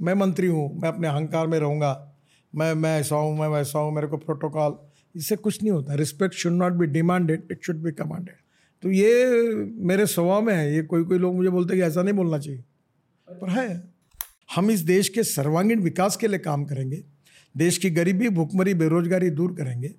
मैं मंत्री हूँ, मैं अपने अहंकार में रहूँगा। मैं मैं ऐसा हूँ, मैं वैसा हूँ, मेरे को प्रोटोकॉल इससे कुछ नहीं होता। Respect should not be demanded it should be commanded तो ये मेरे स्वभाव में है, ये कोई कोई लोग मुझे बोलते हैं कि ऐसा नहीं बोलना चाहिए। पर है। हम इस देश के सर्वांगीण विकास के लिए काम करेंगे, देश की गरीबी, भुखमरी, बेरोजगारी दूर करेंगे।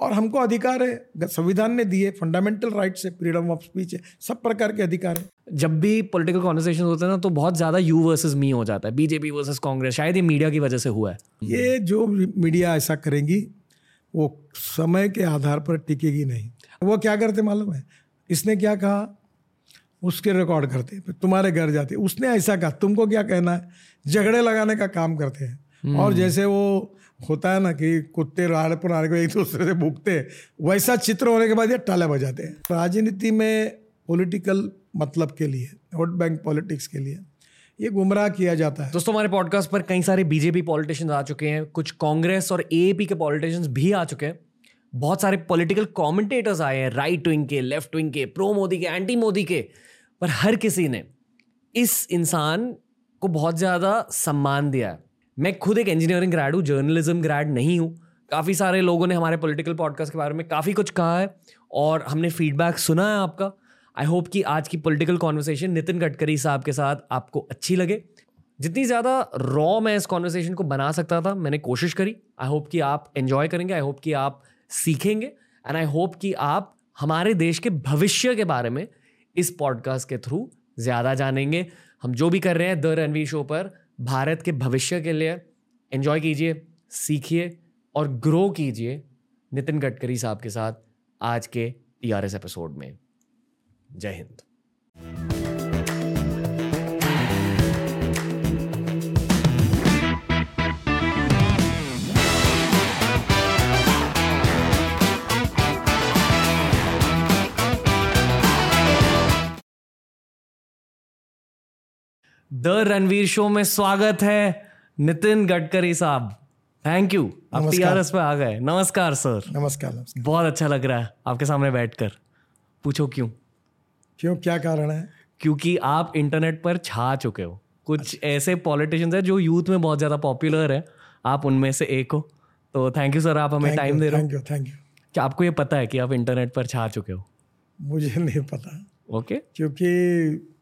और हमको अधिकार है। संविधान ने दिए फंडामेंटल राइट्स है फ्रीडम ऑफ़ स्पीच है सब प्रकार के अधिकार है। जब भी पॉलिटिकल कॉन्वर्सेशन होते हैं ना तो बहुत ज़्यादा यू वर्सेस मी हो जाता है। बीजेपी वर्सेस कांग्रेस शायद ये मीडिया की वजह से हुआ है। ये जो मीडिया ऐसा करेंगी वो समय के आधार पर टिकेगी नहीं। वो क्या करते मालूम है? इसने क्या कहा? उसके रिकॉर्ड करते तुम्हारे घर जाते उसने ऐसा कहा। तुमको क्या कहना है? झगड़े लगाने का काम करते हैं। और जैसे वो होता है ना कि कुत्ते राड़ पर आने को एक दूसरे से भूखते वैसा चित्र होने के बाद ये टाले बजाते हैं। राजनीति में पॉलिटिकल मतलब के लिए, वोट बैंक पॉलिटिक्स के लिए ये गुमराह किया जाता है। दोस्तों, हमारे पॉडकास्ट पर कई सारे बीजेपी पॉलिटिशियंस आ चुके हैं, कुछ कांग्रेस और एएपी के पॉलिटिशियंस भी आ चुके हैं। बहुत सारे पॉलिटिकल कमेंटेटर्स आए हैं राइट विंग के लेफ़्ट विंग के प्रो मोदी के एंटी मोदी के। पर हर किसी ने इस इंसान को बहुत ज़्यादा सम्मान दिया है। मैं खुद एक इंजीनियरिंग ग्रेड हूँ जर्नलिज्म ग्रेड नहीं हूँ। काफ़ी सारे लोगों ने हमारे पॉलिटिकल पॉडकास्ट के बारे में काफ़ी कुछ कहा है और हमने फीडबैक सुना है आपका। आई होप कि आज की पॉलिटिकल कॉन्वर्सेशन नितिन गडकरी साहब के साथ आपको अच्छी लगे। जितनी ज़्यादा रॉ मैं इस कॉन्वर्सेशन को बना सकता था, मैंने कोशिश करी। आई होप कि आप एन्जॉय करेंगे आई होप कि आप सीखेंगे एंड आई होप कि आप हमारे देश के भविष्य के बारे में इस पॉडकास्ट के थ्रू ज़्यादा जानेंगे। हम जो भी कर रहे हैं द रणवीर शो पर भारत के भविष्य के लिए एंजॉय कीजिए, सीखिए और ग्रो कीजिए नितिन गडकरी साहब के साथ आज के टी एपिसोड में। जय हिंद। द रणवीर शो में स्वागत है नितिन गडकरी साहब। थैंक यू आप टीआरएस पे आ गए। नमस्कार सर नमस्कार नमस्कार। बहुत अच्छा लग रहा है आपके सामने बैठकर। पूछो क्यों? क्यों? क्या कारण है? क्योंकि आप इंटरनेट पर छा चुके हो। कुछ अच्छा। ऐसे पॉलिटिशियंस हैं जो यूथ में बहुत ज़्यादा पॉपुलर है। आप उनमें से एक हो। तो थैंक यू सर आप हमें टाइम दे रहे हो। थैंक यू थैंक यू क्या आपको ये पता है कि आप इंटरनेट पर छा चुके हो? मुझे नहीं पता। Okay okay. क्योंकि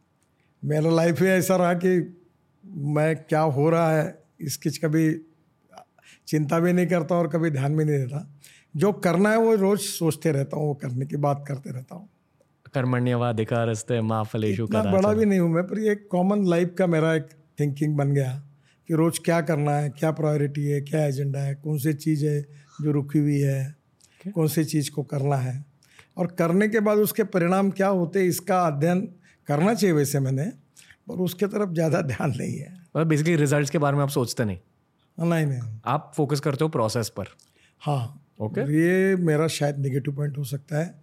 मेरा लाइफ ही ऐसा रहा कि मैं क्या हो रहा है इसकी कभी चिंता भी नहीं करता और कभी ध्यान भी नहीं देता। जो करना है वो रोज सोचते रहता हूँ वो करने की बात करते रहता हूँ। कर्मण्यवाधिकारस्ते माँ का बड़ा भी नहीं हूँ मैं पर ये कॉमन लाइफ का मेरा एक थिंकिंग बन गया कि रोज क्या करना है क्या प्रायोरिटी है क्या एजेंडा है कौन सी चीज़ है जो रुकी हुई है okay. कौन सी चीज़ को करना है। और करने के बाद उसके परिणाम क्या होते इसका अध्ययन करना चाहिए वैसे मैंने पर उसके तरफ़ ज़्यादा ध्यान नहीं है। मतलब बेसिकली रिजल्ट्स के बारे में आप सोचते नहीं? नहीं नहीं। आप फोकस करते हो प्रोसेस पर? हाँ। Okay okay. ये मेरा शायद नेगेटिव पॉइंट हो सकता है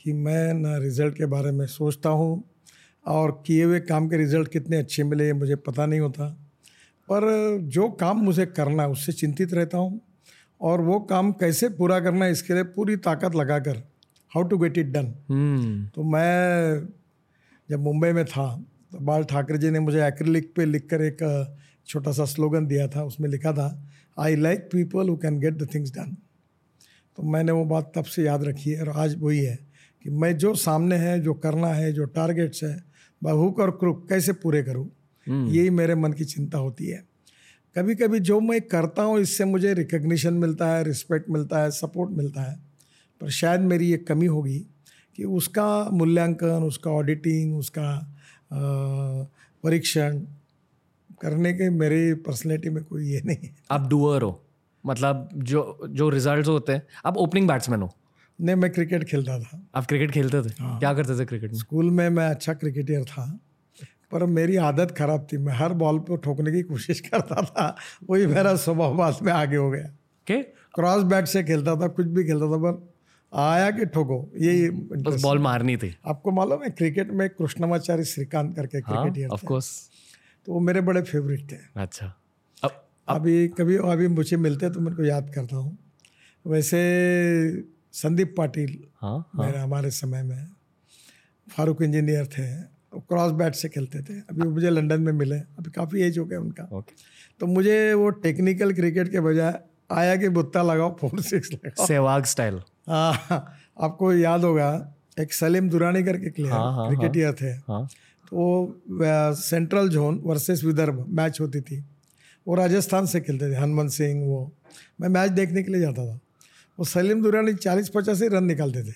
कि मैं ना रिज़ल्ट के बारे में सोचता हूँ और किए हुए काम के रिज़ल्ट कितने अच्छे मिले ये मुझे पता नहीं होता। पर जो काम मुझे करना है उससे चिंतित रहता हूँ और वो काम कैसे पूरा करना है इसके लिए पूरी ताकत लगाकर how to get it done तो मैं जब मुंबई में था तो बाल ठाकरे जी ने मुझे एक्रिलिक पे लिख कर एक छोटा सा स्लोगन दिया था उसमें लिखा था I like people who can get the things done तो मैंने वो बात तब से याद रखी है और आज वही है कि मैं जो सामने है जो करना है जो टारगेट्स है बहुक और क्रुक कैसे पूरे करूँ? हम्म। यही मेरे मन की चिंता होती है। कभी कभी जो मैं करता हूँ इससे मुझे रिकग्निशन मिलता है रिस्पेक्ट मिलता है सपोर्ट मिलता है पर शायद मेरी एक कमी होगी कि उसका मूल्यांकन उसका ऑडिटिंग उसका परीक्षण करने के मेरी पर्सनैलिटी में कोई ये नहीं है। आप डूअर हो। मतलब जो जो रिजल्ट्स होते हैं आप ओपनिंग बैट्समैन हो। नहीं मैं क्रिकेट खेलता था। आप क्रिकेट खेलते थे? हाँ। क्या करते थे क्रिकेट में? स्कूल में मैं अच्छा क्रिकेटर था पर मेरी आदत खराब थी। मैं हर बॉल पर ठोकने की कोशिश करता था वही मेरा स्वभाव बाद में आगे हो गया। के? क्रॉस बैट से खेलता था कुछ भी खेलता था पर आया कि ठोको यही बस बॉल मारनी थी। आपको मालूम है क्रिकेट में कृष्णमाचार्य श्रीकांत करके क्रिकेटर ऑफ़ कोर्स तो वो मेरे बड़े फेवरेट थे। अच्छा। अब, अभी कभी अभी मुझे मिलते तो मेरे को याद करता हूँ। वैसे संदीप पाटिल हाँ, हाँ. मेरे हमारे समय में फारूक इंजीनियर थे क्रॉस बैट से खेलते थे। अभी मुझे लंदन में मिले अभी काफ़ी एज हो गया उनका। ओके तो मुझे वो टेक्निकल क्रिकेट के बजाय आया कि बुत्ता लगाओ फोर सिक्स लगाओ। सहवाग स्टाइल। हाँ आपको याद होगा एक सलीम दुरानी करके प्लेयर हाँ, हाँ, क्रिकेटियर थे। हाँ। तो central zone versus Vidarbha match होती थी। वो राजस्थान से खेलते थे हनुमंत सिंह वो। मैं मैच देखने के लिए जाता था। वो सलीम दुरानी चालीस पचास ही रन निकालते थे।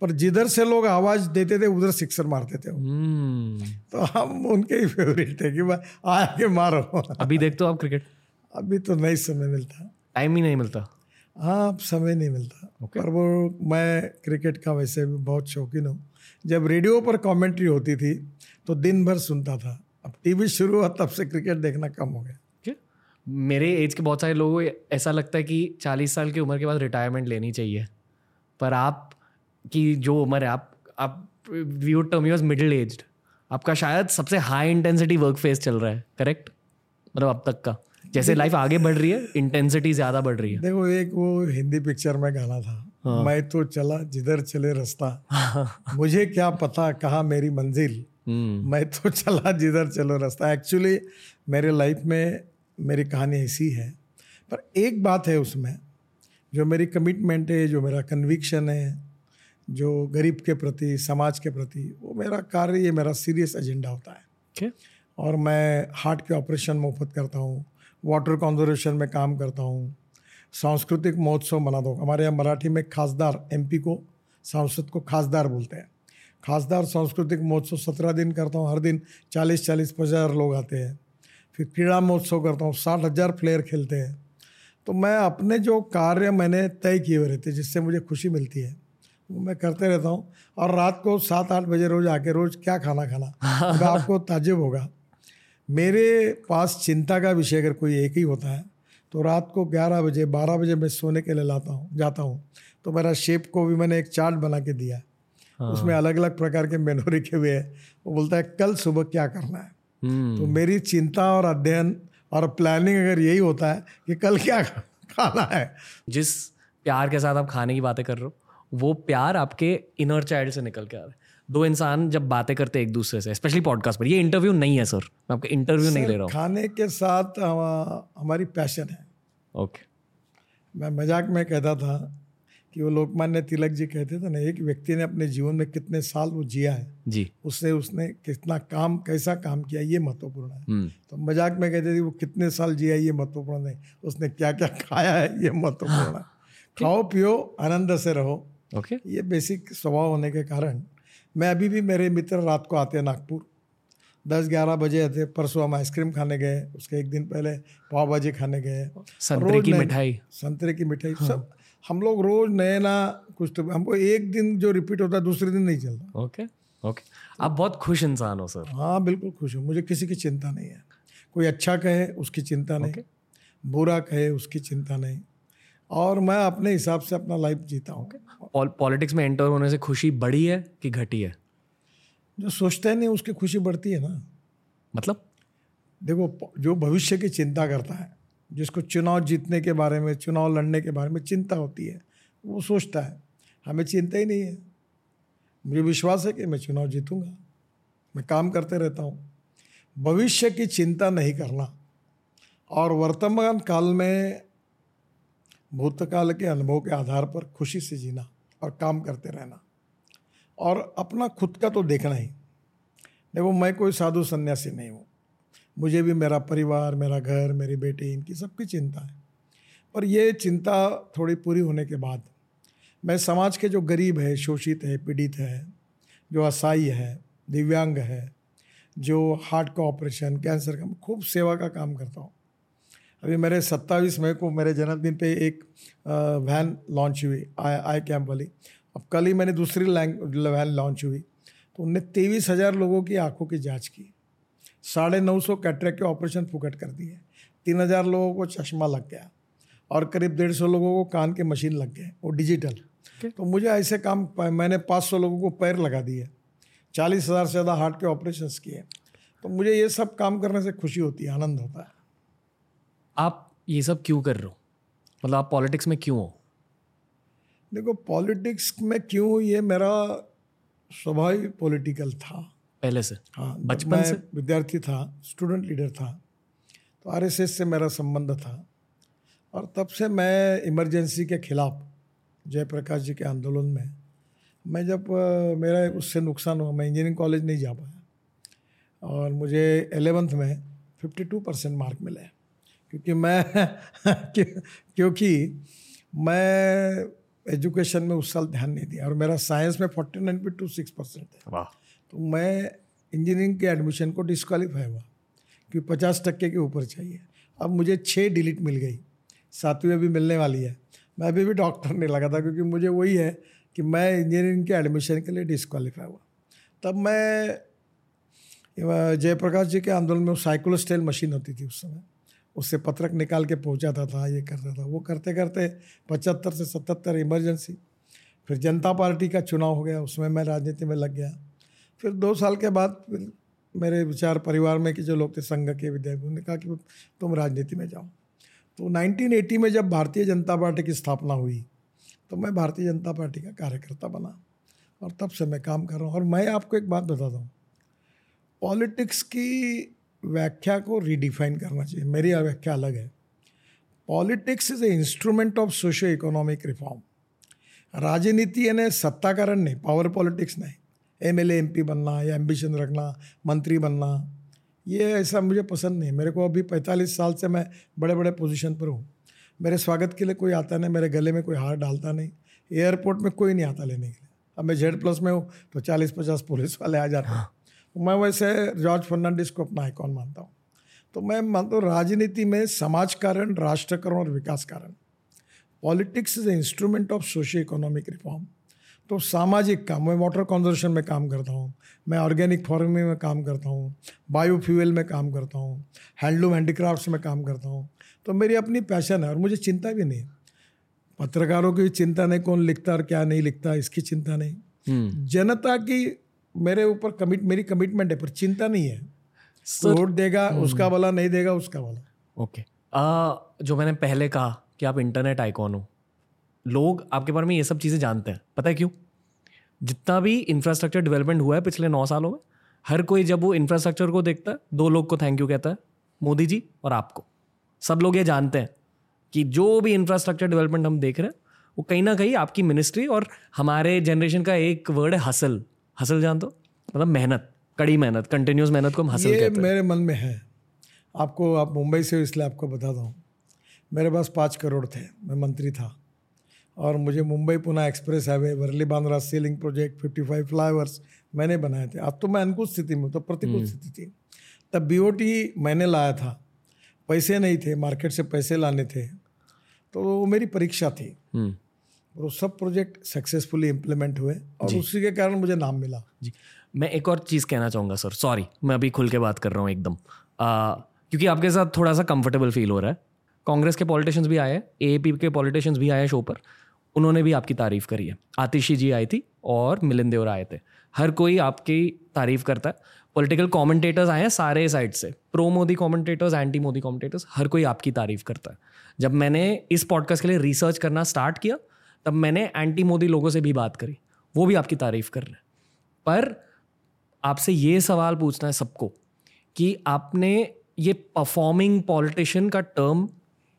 पर जिधर से लोग आवाज़ देते थे उधर सिक्सर मारते थे हम्म। तो हम उनके ही फेवरेट थे कि मैं आया के मारो। अभी देखते हो आप क्रिकेट? अभी तो नहीं समय मिलता। टाइम ही नहीं मिलता। हाँ समय नहीं मिलता। Okay. पर वो मैं क्रिकेट का वैसे भी बहुत शौकीन हूँ। जब रेडियो पर कमेंट्री होती थी तो दिन भर सुनता था। अब टीवी शुरू हुआ तब से क्रिकेट देखना कम हो गया। क्या मेरे एज के बहुत सारे लोगों को ऐसा लगता है कि चालीस साल की उम्र के बाद रिटायरमेंट लेनी चाहिए। पर आप की जो उम्र है आप आप you term use middle aged आपका शायद सबसे हाई इंटेंसिटी वर्क फेस चल रहा है करेक्ट मतलब अब तक का। जैसे लाइफ आगे बढ़ रही है इंटेंसिटी ज़्यादा बढ़ रही है। देखो एक वो हिंदी पिक्चर में गाना था हाँ। मैं तो चला जिधर चले रास्ता। मुझे क्या पता कहा मेरी मंजिल। हम्म। मैं तो चला जिधर चलो रास्ता। एक्चुअली मेरे लाइफ में मेरी कहानी ऐसी है। पर एक बात है उसमें जो मेरी कमिटमेंट है जो मेरा कन्विक्शन है जो गरीब के प्रति समाज के प्रति वो मेरा कार्य ये मेरा सीरियस एजेंडा होता है। Okay. और मैं हार्ट के ऑपरेशन मुफ़्त करता हूँ। वाटर कंजर्वेशन में काम करता हूँ। सांस्कृतिक महोत्सव मनाता हूँ हमारे यहाँ मराठी में खासदार एमपी को सांसद को खासदार बोलते हैं। खासदार सांस्कृतिक महोत्सव सत्रह दिन करता हूँ। हर दिन चालीस चालीस हज़ार लोग आते हैं। फिर क्रीड़ा महोत्सव करता हूँ। साठ हज़ार प्लेयर खेलते हैं। तो मैं अपने जो कार्य मैंने तय किए हुए रहते हैं जिससे मुझे खुशी मिलती है वो मैं करते रहता हूँ। और रात को सात आठ बजे रोज आके रोज क्या खाना खाना? तो आपको ताजुब होगा। मेरे पास चिंता का विषय अगर कोई एक ही होता है तो रात को ग्यारह बजे बारह बजे मैं सोने के लिए लाता हूँ जाता हूँ। तो मेरा शेप को भी मैंने एक चार्ट बना के दिया हाँ। उसमें अलग अलग प्रकार के मेनू रखे हुए हैं। वो बोलता है कल सुबह क्या करना है? हम्म। तो मेरी चिंता और अध्ययन और प्लानिंग अगर यही होता है कि कल क्या खाना है। जिस प्यार के साथ आप खाने की बातें कर रहे हो वो प्यार आपके इनर चाइल्ड से निकल के आ रहा है। दो इंसान जब बातें करते एक दूसरे से स्पेशली पॉडकास्ट पर। ये इंटरव्यू नहीं है सर मैं आपका इंटरव्यू नहीं ले रहा हूँ। खाने के साथ हमा- हमारी पैशन है। ओके मैं मज़ाक में कहता था कि वो लोकमान्य तिलक जी कहते थे ना एक व्यक्ति ने अपने जीवन में कितने साल वो जिया है जी। उससे उसने कितना काम कैसा काम किया ये महत्वपूर्ण है। हम्म। तो मज़ाक में कहते थे वो कितने साल जिया ये महत्वपूर्ण नहीं। उसने क्या क्या खाया है ये महत्वपूर्ण है। खाओ पियो आनंद से रहो। ओके ये बेसिक स्वभाव होने के कारण मैं अभी भी मेरे मित्र रात को आते हैं नागपुर। दस ग्यारह बजे आते परसों हम आइसक्रीम खाने गए उसके एक दिन पहले पाव भाजी खाने गए। संतरे की मिठाई। संतरे की मिठाई। हाँ। सब हम लोग रोज नए ना कुछ तो हमको एक दिन जो रिपीट होता है दूसरे दिन नहीं चलता। Okay okay. आप बहुत खुश इंसान हो सर। हाँ बिल्कुल खुश हूँ। मुझे किसी की चिंता नहीं है। कोई अच्छा कहे उसकी चिंता नहीं। बुरा कहे उसकी चिंता नहीं। और मैं अपने हिसाब से अपना लाइफ जीता हूँ। पॉलिटिक्स में एंटर होने से खुशी बढ़ी है कि घटी है? जो सोचते हैं नहीं उसकी खुशी बढ़ती है ना। मतलब? देखो जो भविष्य की चिंता करता है जिसको चुनाव जीतने के बारे में चुनाव लड़ने के बारे में चिंता होती है वो सोचता है हमें चिंता ही नहीं है। मुझे विश्वास है कि मैं चुनाव जीतूँगा। मैं काम करते रहता हूँ। भविष्य की चिंता नहीं करना और वर्तमान काल में भूतकाल के अनुभव के आधार पर खुशी से जीना और काम करते रहना। और अपना खुद का तो देखना ही। देखो, मैं कोई साधु सन्यासी नहीं हूँ। मुझे भी मेरा परिवार, मेरा घर, मेरी बेटी, इनकी सबकी चिंता है। पर ये चिंता थोड़ी पूरी होने के बाद मैं समाज के जो गरीब है, शोषित है, पीड़ित है, जो असहाय है, दिव्यांग है, जो हार्ट का ऑपरेशन, कैंसर का खूब सेवा का काम करता हूँ। अभी मेरे सत्ताईस मई को मेरे जन्मदिन पे एक वैन लॉन्च हुई आई आई कैम्प वाली। अब कल ही मैंने दूसरी लैंग वैन लॉन्च हुई। तो उनने तेईस हज़ार लोगों की आँखों की जाँच की। साढ़े नौ सौ कैटरेक के ऑपरेशन फुकट कर दिए। तीन हज़ार लोगों को चश्मा लग गया और करीब डेढ़ सौ लोगों को कान के मशीन लग गए वो डिजिटल। तो मुझे ऐसे काम मैंने पाँच सौ लोगों को पैर लगा दिए चालीस हज़ार से ज़्यादा हार्ट के ऑपरेशन किए। तो मुझे ये सब काम करने से खुशी होती है आनंद होता है। आप ये सब क्यों कर रहे हो? मतलब आप पॉलिटिक्स में क्यों हो? देखो पॉलिटिक्स में क्यों ये मेरा स्वभाव पॉलिटिकल था। पहले से? हाँ बचपन से? विद्यार्थी था स्टूडेंट लीडर था तो आरएसएस से मेरा संबंध था। और तब से मैं इमरजेंसी के खिलाफ जयप्रकाश जी के आंदोलन में मैं जब मेरा उससे नुकसान हुआ मैं इंजीनियरिंग कॉलेज नहीं जा पाया। और मुझे एलेवेंथ में 52 परसेंट मार्क मिले। क्योंकि मैं क्योंकि मैं एजुकेशन में उस साल ध्यान नहीं दिया और मेरा साइंस में forty nine point two six percent है। तो मैं इंजीनियरिंग के एडमिशन को डिस्क्वालीफाई हुआ क्योंकि पचास टक्के के ऊपर चाहिए। अब मुझे छः डिलीट मिल गई। सातवीं अभी मिलने वाली है। मैं अभी भी डॉक्टर नहीं लगा था क्योंकि मुझे वही है कि मैं इंजीनियरिंग के एडमिशन के लिए डिस्क्वालीफाई हुआ। तब मैं जयप्रकाश जी के आंदोलन में साइक्लोस्टाइल मशीन होती थी उस समय। उससे पत्रक निकाल के पहुंचाता था ये करता था। वो करते करते पचहत्तर से सतहत्तर इमरजेंसी, फिर जनता पार्टी का चुनाव हो गया, उसमें मैं राजनीति में लग गया। फिर दो साल के बाद फिर मेरे विचार परिवार में कि जो लोग थे संघ के विद्यार्थी उन्होंने कहा कि तुम राजनीति में जाओ। तो 1980 में जब भारतीय जनता पार्टी की स्थापना हुई तो मैं भारतीय जनता पार्टी का कार्यकर्ता बना और तब से मैं काम कर रहा हूँ। और मैं आपको एक बात बताता हूँ। पॉलिटिक्स की व्याख्या को रिडिफाइन करना चाहिए। मेरी व्याख्या अलग है। Politics is a instrument of socio economic reform राजनीति यानी सत्ताकरण नहीं पावर पॉलिटिक्स नहीं। एम एल एम पी बनना, या एम्बिशन रखना, मंत्री बनना, ये ऐसा मुझे पसंद नहीं। मेरे को अभी पैंतालीस साल से मैं बड़े बड़े पोजीशन पर हूँ। मेरे स्वागत के लिए कोई आता नहीं, मेरे गले में कोई हार डालता नहीं। एयरपोर्ट में कोई नहीं आता लेने के लिए। अब मैं जेड प्लस में हूँ तो चालीस पचास पुलिस वाले आ जाते हैं। मैं वैसे जॉर्ज फर्नांडिस को अपना आइकॉन मानता हूँ। तो मैं मानता हूँ राजनीति में समाज कारण राष्ट्रकरण और विकास कारण। Politics is a instrument of socio economic reform. तो सामाजिक काम मैं वाटर कंजर्वेशन में काम करता हूँ मैं ऑर्गेनिक फ़ार्मिंग में काम करता हूँ बायोफ्यूल में काम करता हूँ हैंडलूम हैंडीक्राफ्ट्स में काम करता हूँ। तो मेरी अपनी पैशन है और मुझे चिंता भी नहीं पत्रकारों की चिंता नहीं कौन लिखता और क्या नहीं लिखता इसकी चिंता नहीं। हम्म। जनता की मेरे ऊपर कमिट मेरी कमिटमेंट है पर चिंता नहीं है। वोट देगा उसका वाला नहीं देगा उसका वाला ओके। आ, जो मैंने पहले कहा कि आप इंटरनेट आइकॉन हो लोग आपके बारे में ये सब चीज़ें जानते हैं। पता है क्यों? जितना भी इंफ्रास्ट्रक्चर डेवलपमेंट हुआ है पिछले नौ सालों में हर कोई जब वो इंफ्रास्ट्रक्चर को देखता है दो लोग को थैंक यू कहता है मोदी जी और आपको। सब लोग ये जानते हैं कि जो भी इंफ्रास्ट्रक्चर डेवलपमेंट हम देख रहे हैं वो कहीं ना कहीं आपकी मिनिस्ट्री और हमारे जनरेशन का एक वर्ड है हसल हसल जान दो। मतलब मेहनत कड़ी मेहनत कंटिन्यूस मेहनत को हम हसल ये कहते हैं। मेरे मन में है। आपको आप मुंबई से हो इसलिए आपको बताता हूँ मेरे पास पाँच करोड़ थे मैं मंत्री था। और मुझे Mumbai Pune express highway Worli Bandra sea link project fifty five flyovers मैंने बनाए थे। अब तो मैं अनुकूल स्थिति में तो प्रतिकूल स्थिति थी। तब बीओटी मैंने लाया था। पैसे नहीं थे मार्केट से पैसे लाने थे। तो वो मेरी परीक्षा थी। हम्म। और वो सब प्रोजेक्ट सक्सेसफुली इम्प्लीमेंट हुए और उसी के कारण मुझे नाम मिला। जी। मैं एक और चीज़ कहना चाहूँगा सर सॉरी मैं अभी खुल के बात कर रहा हूँ एकदम। क्योंकि आपके साथ थोड़ा सा कंफर्टेबल फील हो रहा है। कांग्रेस के पॉलिटिशियंस भी आए ए के पॉलिटिशियंस भी आए शो पर। उन्होंने भी आपकी तारीफ़ करी है। आतिशी जी आई थी और मिलिंद देवर आए थे। हर कोई आपकी तारीफ़ करता है। पॉलिटिकल कमेंटेटर्स आए हैं सारे साइड से। Pro Modi commentators anti Modi commentators हर कोई आपकी तारीफ़ करता है। जब मैंने इस पॉडकास्ट के लिए रिसर्च करना स्टार्ट किया तब मैंने एंटी मोदी लोगों से भी बात करी। वो भी आपकी तारीफ़ कर रहे हैं। पर आपसे ये सवाल पूछना है सबको कि आपने ये परफॉर्मिंग पॉलिटिशियन का टर्म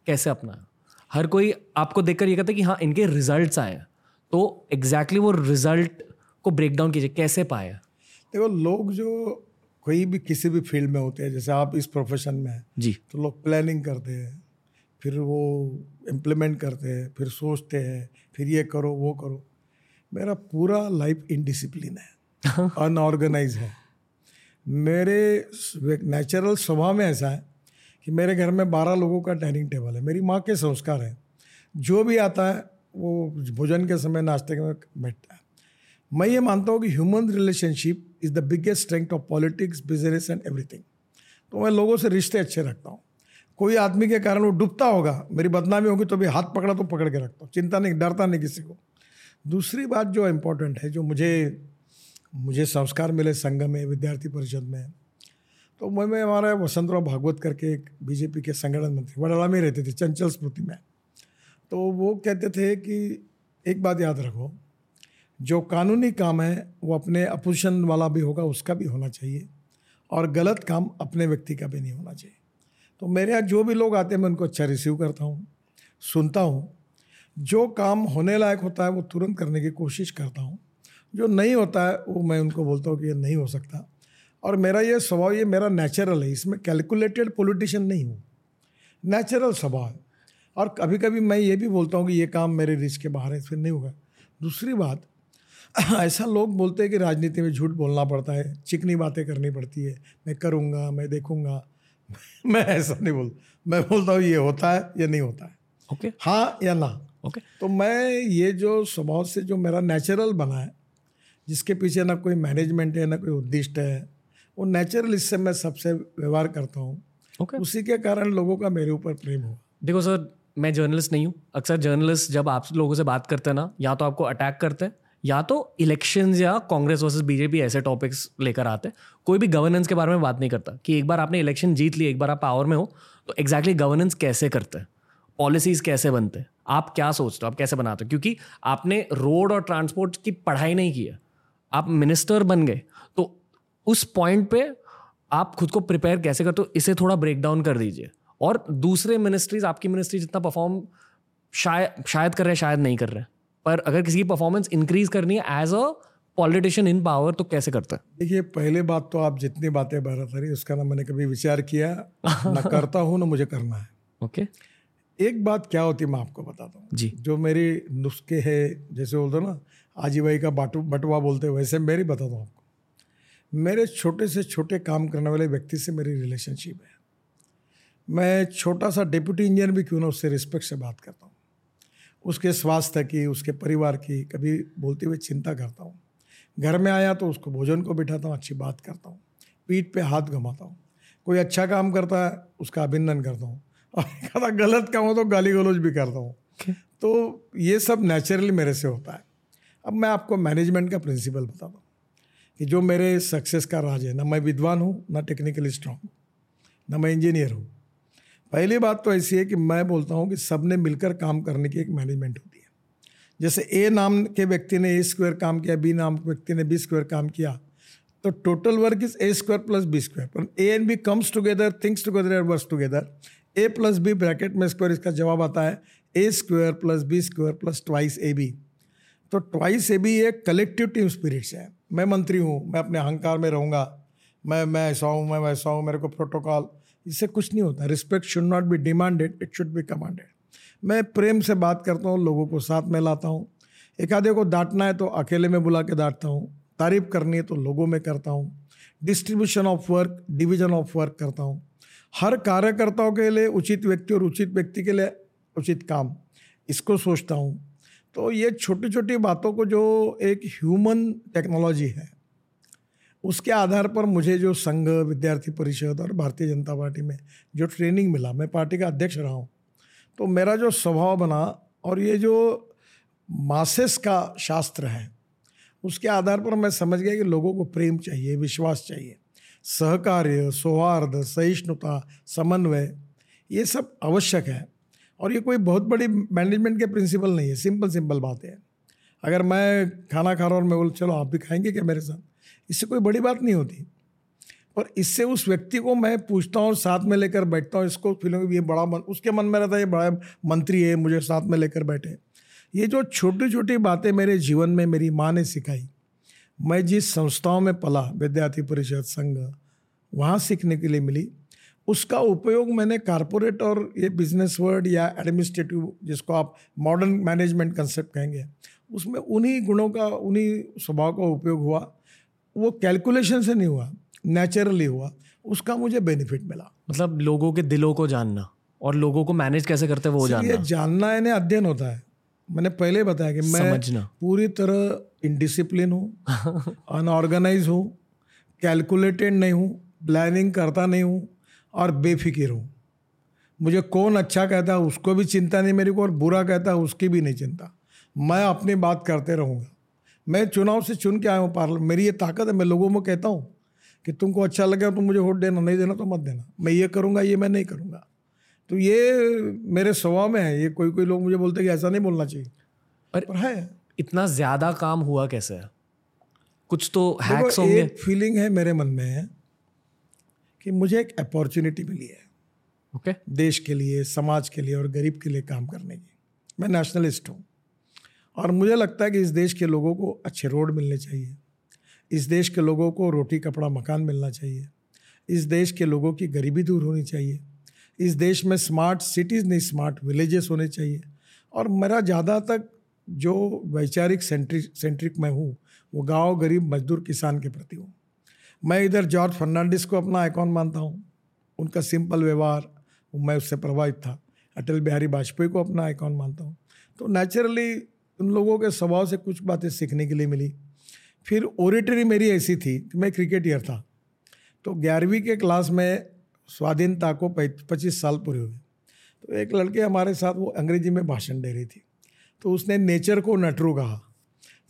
कैसे अपनाया? हर कोई आपको देखकर ये कहता है कि हाँ इनके रिजल्ट्स आए तो एग्जैक्टली exactly वो रिज़ल्ट को ब्रेक डाउन कीजिए कैसे पाया देखो लोग जो कोई भी किसी भी फ़ील्ड में होते हैं जैसे आप इस प्रोफेशन में हैं जी। तो लोग प्लानिंग करते हैं। फिर वो इम्प्लीमेंट करते हैं फिर सोचते हैं फिर ये करो वो करो। मेरा पूरा लाइफ इनडिसिप्लिन है अनऑर्गेनाइज है। मेरे नेचुरल स्वभाव में ऐसा है कि मेरे घर में बारह लोगों का डाइनिंग टेबल है। मेरी माँ के संस्कार हैं। जो भी आता है वो भोजन के समय नाश्ते के बैठता है। मैं ये मानता हूँ कि human relationship is the biggest strength of politics business and everything तो मैं लोगों से रिश्ते अच्छे रखता हूँ। कोई आदमी के कारण वो डूबता होगा, मेरी बदनामी होगी तो भी हाथ पकड़ा तो पकड़ के रखता हूँ चिंता नहीं, डरता नहीं किसी को। दूसरी बात जो इम्पोर्टेंट है, जो मुझे मुझे संस्कार मिले संघ में, विद्यार्थी परिषद में तो मैं मैं हमारा वसंतराव भागवत करके एक बीजेपी के संगठन मंत्री वडाला में रहते थे, चंचल स्मृति में। तो वो कहते थे कि एक बात याद रखो, जो कानूनी काम है, वो अपने अपोजिशन वाला भी होगा, उसका भी होना चाहिए, और गलत काम अपने व्यक्ति का भी नहीं होना चाहिए। तो मेरे यहाँ जो भी लोग आते हैं, मैं उनको अच्छा रिसीव करता हूँ, सुनता हूँ। जो काम होने लायक होता है, वो तुरंत करने की कोशिश करता हूँ। जो नहीं होता है, वो मैं उनको बोलता हूँ कि ये नहीं हो सकता। और मेरा ये स्वभाव, ये मेरा नेचुरल है, इसमें कैलकुलेटेड पॉलिटिशियन नहीं हूँ। नेचुरल स्वभाव है। और कभी कभी मैं ये भी बोलता हूँ कि ये काम मेरे रिच के बाहर है फिर नहीं होगा। दूसरी बात, ऐसा लोग बोलते हैं कि राजनीति में झूठ बोलना पड़ता है, चिकनी बातें करनी पड़ती है। मैं करूँगा, मैं देखूँगा। मैं ऐसा नहीं बोलता मैं बोलता हूँ ये होता है या नहीं होता है ओके okay. हाँ या ना ओके okay. तो मैं ये जो स्वभाव से जो मेरा नेचुरल बना है जिसके पीछे ना कोई मैनेजमेंट है ना कोई उद्दिष्ट है वो नेचुरल इससे मैं सबसे व्यवहार करता हूँ okay. उसी के कारण लोगों का मेरे ऊपर प्रेम हुआ देखो सर मैं जर्नलिस्ट नहीं हूँ अक्सर जर्नलिस्ट जब आप लोगों से बात करते हैं ना या तो आपको अटैक करते हैं या तो इलेक्शन या कांग्रेस वर्सेस बीजेपी ऐसे टॉपिक्स लेकर आते हैं। कोई भी गवर्नेंस के बारे में बात नहीं करता कि एक बार आपने इलेक्शन जीत ली, एक बार आप पावर में हो तो एग्जैक्टली गवर्नेंस कैसे करते हैं? पॉलिसीज़ कैसे बनते हैं? आप क्या सोचते हो? आप कैसे बनाते हो? क्योंकि आपने रोड और ट्रांसपोर्ट की पढ़ाई नहीं की है। आप मिनिस्टर बन गए। तो उस पॉइंट पे आप खुद को प्रिपेयर कैसे करते हो? इसे थोड़ा ब्रेक डाउन कर दीजिए। और दूसरे मिनिस्ट्रीज आपकी मिनिस्ट्री जितना परफॉर्म शायद शायद कर रहे हैं, शायद नहीं कर रहे पर अगर किसी की परफॉर्मेंस इंक्रीज करनी है as a politician in power तो कैसे करता है? देखिए पहले बात तो आप जितनी बातें बता रही उसका ना मैंने कभी विचार किया ना करता हूँ ना मुझे करना है। ओके। okay. एक बात क्या होती है मैं आपको बताता हूँ। जी। जो मेरी नुस्खे है जैसे बोलते ना आजी भाई का बाटू बटवा बोलते हैं वैसे मेरी बताता हूँ आपको। मेरे छोटे से छोटे काम करने वाले व्यक्ति से मेरी रिलेशनशिप है। मैं छोटा सा डिप्यूटी इंजीनियर भी क्यों ना उससे रिस्पेक्ट से बात करता हूँ? उसके स्वास्थ्य की उसके परिवार की कभी बोलते हुए चिंता करता हूँ। घर में आया तो उसको भोजन को बिठाता हूँ अच्छी बात करता हूँ। पीठ पे हाथ घुमाता हूँ। कोई अच्छा काम करता है उसका अभिनंदन करता हूँ। और कहता गलत काम हो तो गाली गलोज भी करता हूँ। तो ये सब नेचुरली मेरे से होता है। अब मैं आपको मैनेजमेंट का प्रिंसिपल बताता हूँ कि जो मेरे सक्सेस का राज है ना मैं विद्वान हूँ ना टेक्निकली स्ट्रांग ना मैं इंजीनियर हूँ। पहली बात तो ऐसी है कि मैं बोलता हूँ कि सबने मिलकर काम करने की एक मैनेजमेंट होती है। जैसे ए नाम के व्यक्ति ने ए स्क्वायर काम किया बी नाम के व्यक्ति ने बी स्क्वायर काम किया तो total work is A square plus B square पर A and B comes together things together and work together A plus B bracket में स्क्वायर इसका जवाब आता है A square plus B square plus twice A B तो twice A B एक collective team spirits है। मैं मंत्री हूँ, मैं अपने अहंकार में रहूँगा, मैं मैं ऐसा हूँ, मैं वैसा हूँ, मेरे को प्रोटोकॉल इससे कुछ नहीं होता। Respect should not be demanded it should be commanded मैं प्रेम से बात करता हूँ, लोगों को साथ में लाता हूँ। एक आधे को डांटना है तो अकेले में बुला के डांटता हूँ। तारीफ़ करनी है तो लोगों में करता हूँ। Distribution of work division of work करता हूँ। हर कार्यकर्ताओं के लिए उचित व्यक्ति और उचित व्यक्ति के लिए उचित काम। इसको सोचता हूँ। तो ये छोटी छोटी बातों को जो एक ह्यूमन टेक्नोलॉजी है उसके आधार पर मुझे जो संघ, विद्यार्थी परिषद और भारतीय जनता पार्टी में जो ट्रेनिंग मिला, मैं पार्टी का अध्यक्ष रहा हूँ। तो मेरा जो स्वभाव बना और ये जो मासेस का शास्त्र है, उसके आधार पर मैं समझ गया कि लोगों को प्रेम चाहिए, विश्वास चाहिए। सहकार्य, सौहार्द, सहिष्णुता, समन्वय, ये सब आवश्यक है। और ये कोई बहुत बड़ी मैनेजमेंट के प्रिंसिपल नहीं है सिंपल सिंपल बात है। अगर मैं खाना खा रहा हूँ और मैं बोल, चलो आप भी खाएँगे क्या मेरे साथ? इससे कोई बड़ी बात नहीं होती। पर इससे उस व्यक्ति को मैं पूछता हूँ और साथ में लेकर बैठता हूँ, इसको फीलिंग ये बड़ा मन, उसके मन में रहता है, ये बड़ा मंत्री है, मुझे साथ में लेकर बैठे ये जो छोटी छोटी बातें मेरे जीवन में मेरी माँ ने सिखाई, मैं जिस संस्थाओं में पला, विद्यार्थी परिषद, संघ, वहाँ सीखने के लिए मिली, उसका उपयोग मैंने कारपोरेट और ये बिज़नेस वर्ड या एडमिनिस्ट्रेटिव जिसको आप मॉडर्न मैनेजमेंट कंसेप्ट कहेंगे, उसमें उन्हीं गुणों का, उन्हीं स्वभाव का उपयोग हुआ। वो कैलकुलेशन से नहीं हुआ नेचुरली हुआ उसका मुझे बेनिफिट मिला। मतलब लोगों के दिलों को जानना और लोगों को मैनेज कैसे करते हैं वो जानना। जानना यानी अध्ययन होता है। मैंने पहले बताया कि मैं समझना। पूरी तरह इनडिसिप्लिन हूँ अनऑर्गेनाइज हूँ कैलकुलेटेड नहीं हूँ प्लानिंग करता नहीं हूँ और बेफिक्र हूँ। मुझे कौन अच्छा कहता है उसको भी चिंता नहीं मेरे को और बुरा कहता है उसकी भी नहीं चिंता। मैं अपनी बात करते रहूँगा। मैं चुनाव से चुन के आया हूँ पार्लियामेंट मेरी ये ताकत है मैं लोगों में कहता हूँ कि तुमको अच्छा लगे तो मुझे वोट देना नहीं देना तो मत देना। मैं ये करूँगा ये मैं नहीं करूँगा। तो ये मेरे स्वभाव में है ये कोई कोई लोग मुझे बोलते हैं कि ऐसा नहीं बोलना चाहिए। पर है। इतना ज़्यादा काम हुआ कैसे? है कुछ तो हैक्स होंगे। एक फीलिंग है मेरे मन में कि मुझे एक अपॉर्चुनिटी मिली है। Okay okay. देश के लिए समाज के लिए और गरीब के लिए काम करने की। मैं नेशनलिस्ट हूँ। और मुझे लगता है कि इस देश के लोगों को अच्छे रोड मिलने चाहिए। इस देश के लोगों को रोटी, कपड़ा, मकान मिलना चाहिए। इस देश के लोगों की गरीबी दूर होनी चाहिए। इस देश में स्मार्ट सिटीज़, नहीं, स्मार्ट विलेजेस होने चाहिए। और मेरा ज़्यादा तक जो वैचारिक सेंट्रिक सेंट्रिक मैं हूँ, वो गाँव गरीब मजदूर किसान के प्रति हूँ। मैं इधर जॉर्ज फर्नांडिस को अपना आइकॉन मानता हूँ। उनका सिंपल व्यवहार, मैं उससे प्रभावित था। अटल बिहारी वाजपेयी को अपना आइकॉन मानता हूँ। तो नेचुरली उन लोगों के स्वभाव से कुछ बातें सीखने के लिए मिली। फिर ओरेटरी मेरी ऐसी थी कि मैं क्रिकेटर था। तो ग्यारहवीं के क्लास में स्वाधीनता को पच्चीस साल पूरे हुए। तो एक लड़के हमारे साथ वो अंग्रेज़ी में भाषण दे रही थी। तो उसने नेचर को नटरू कहा।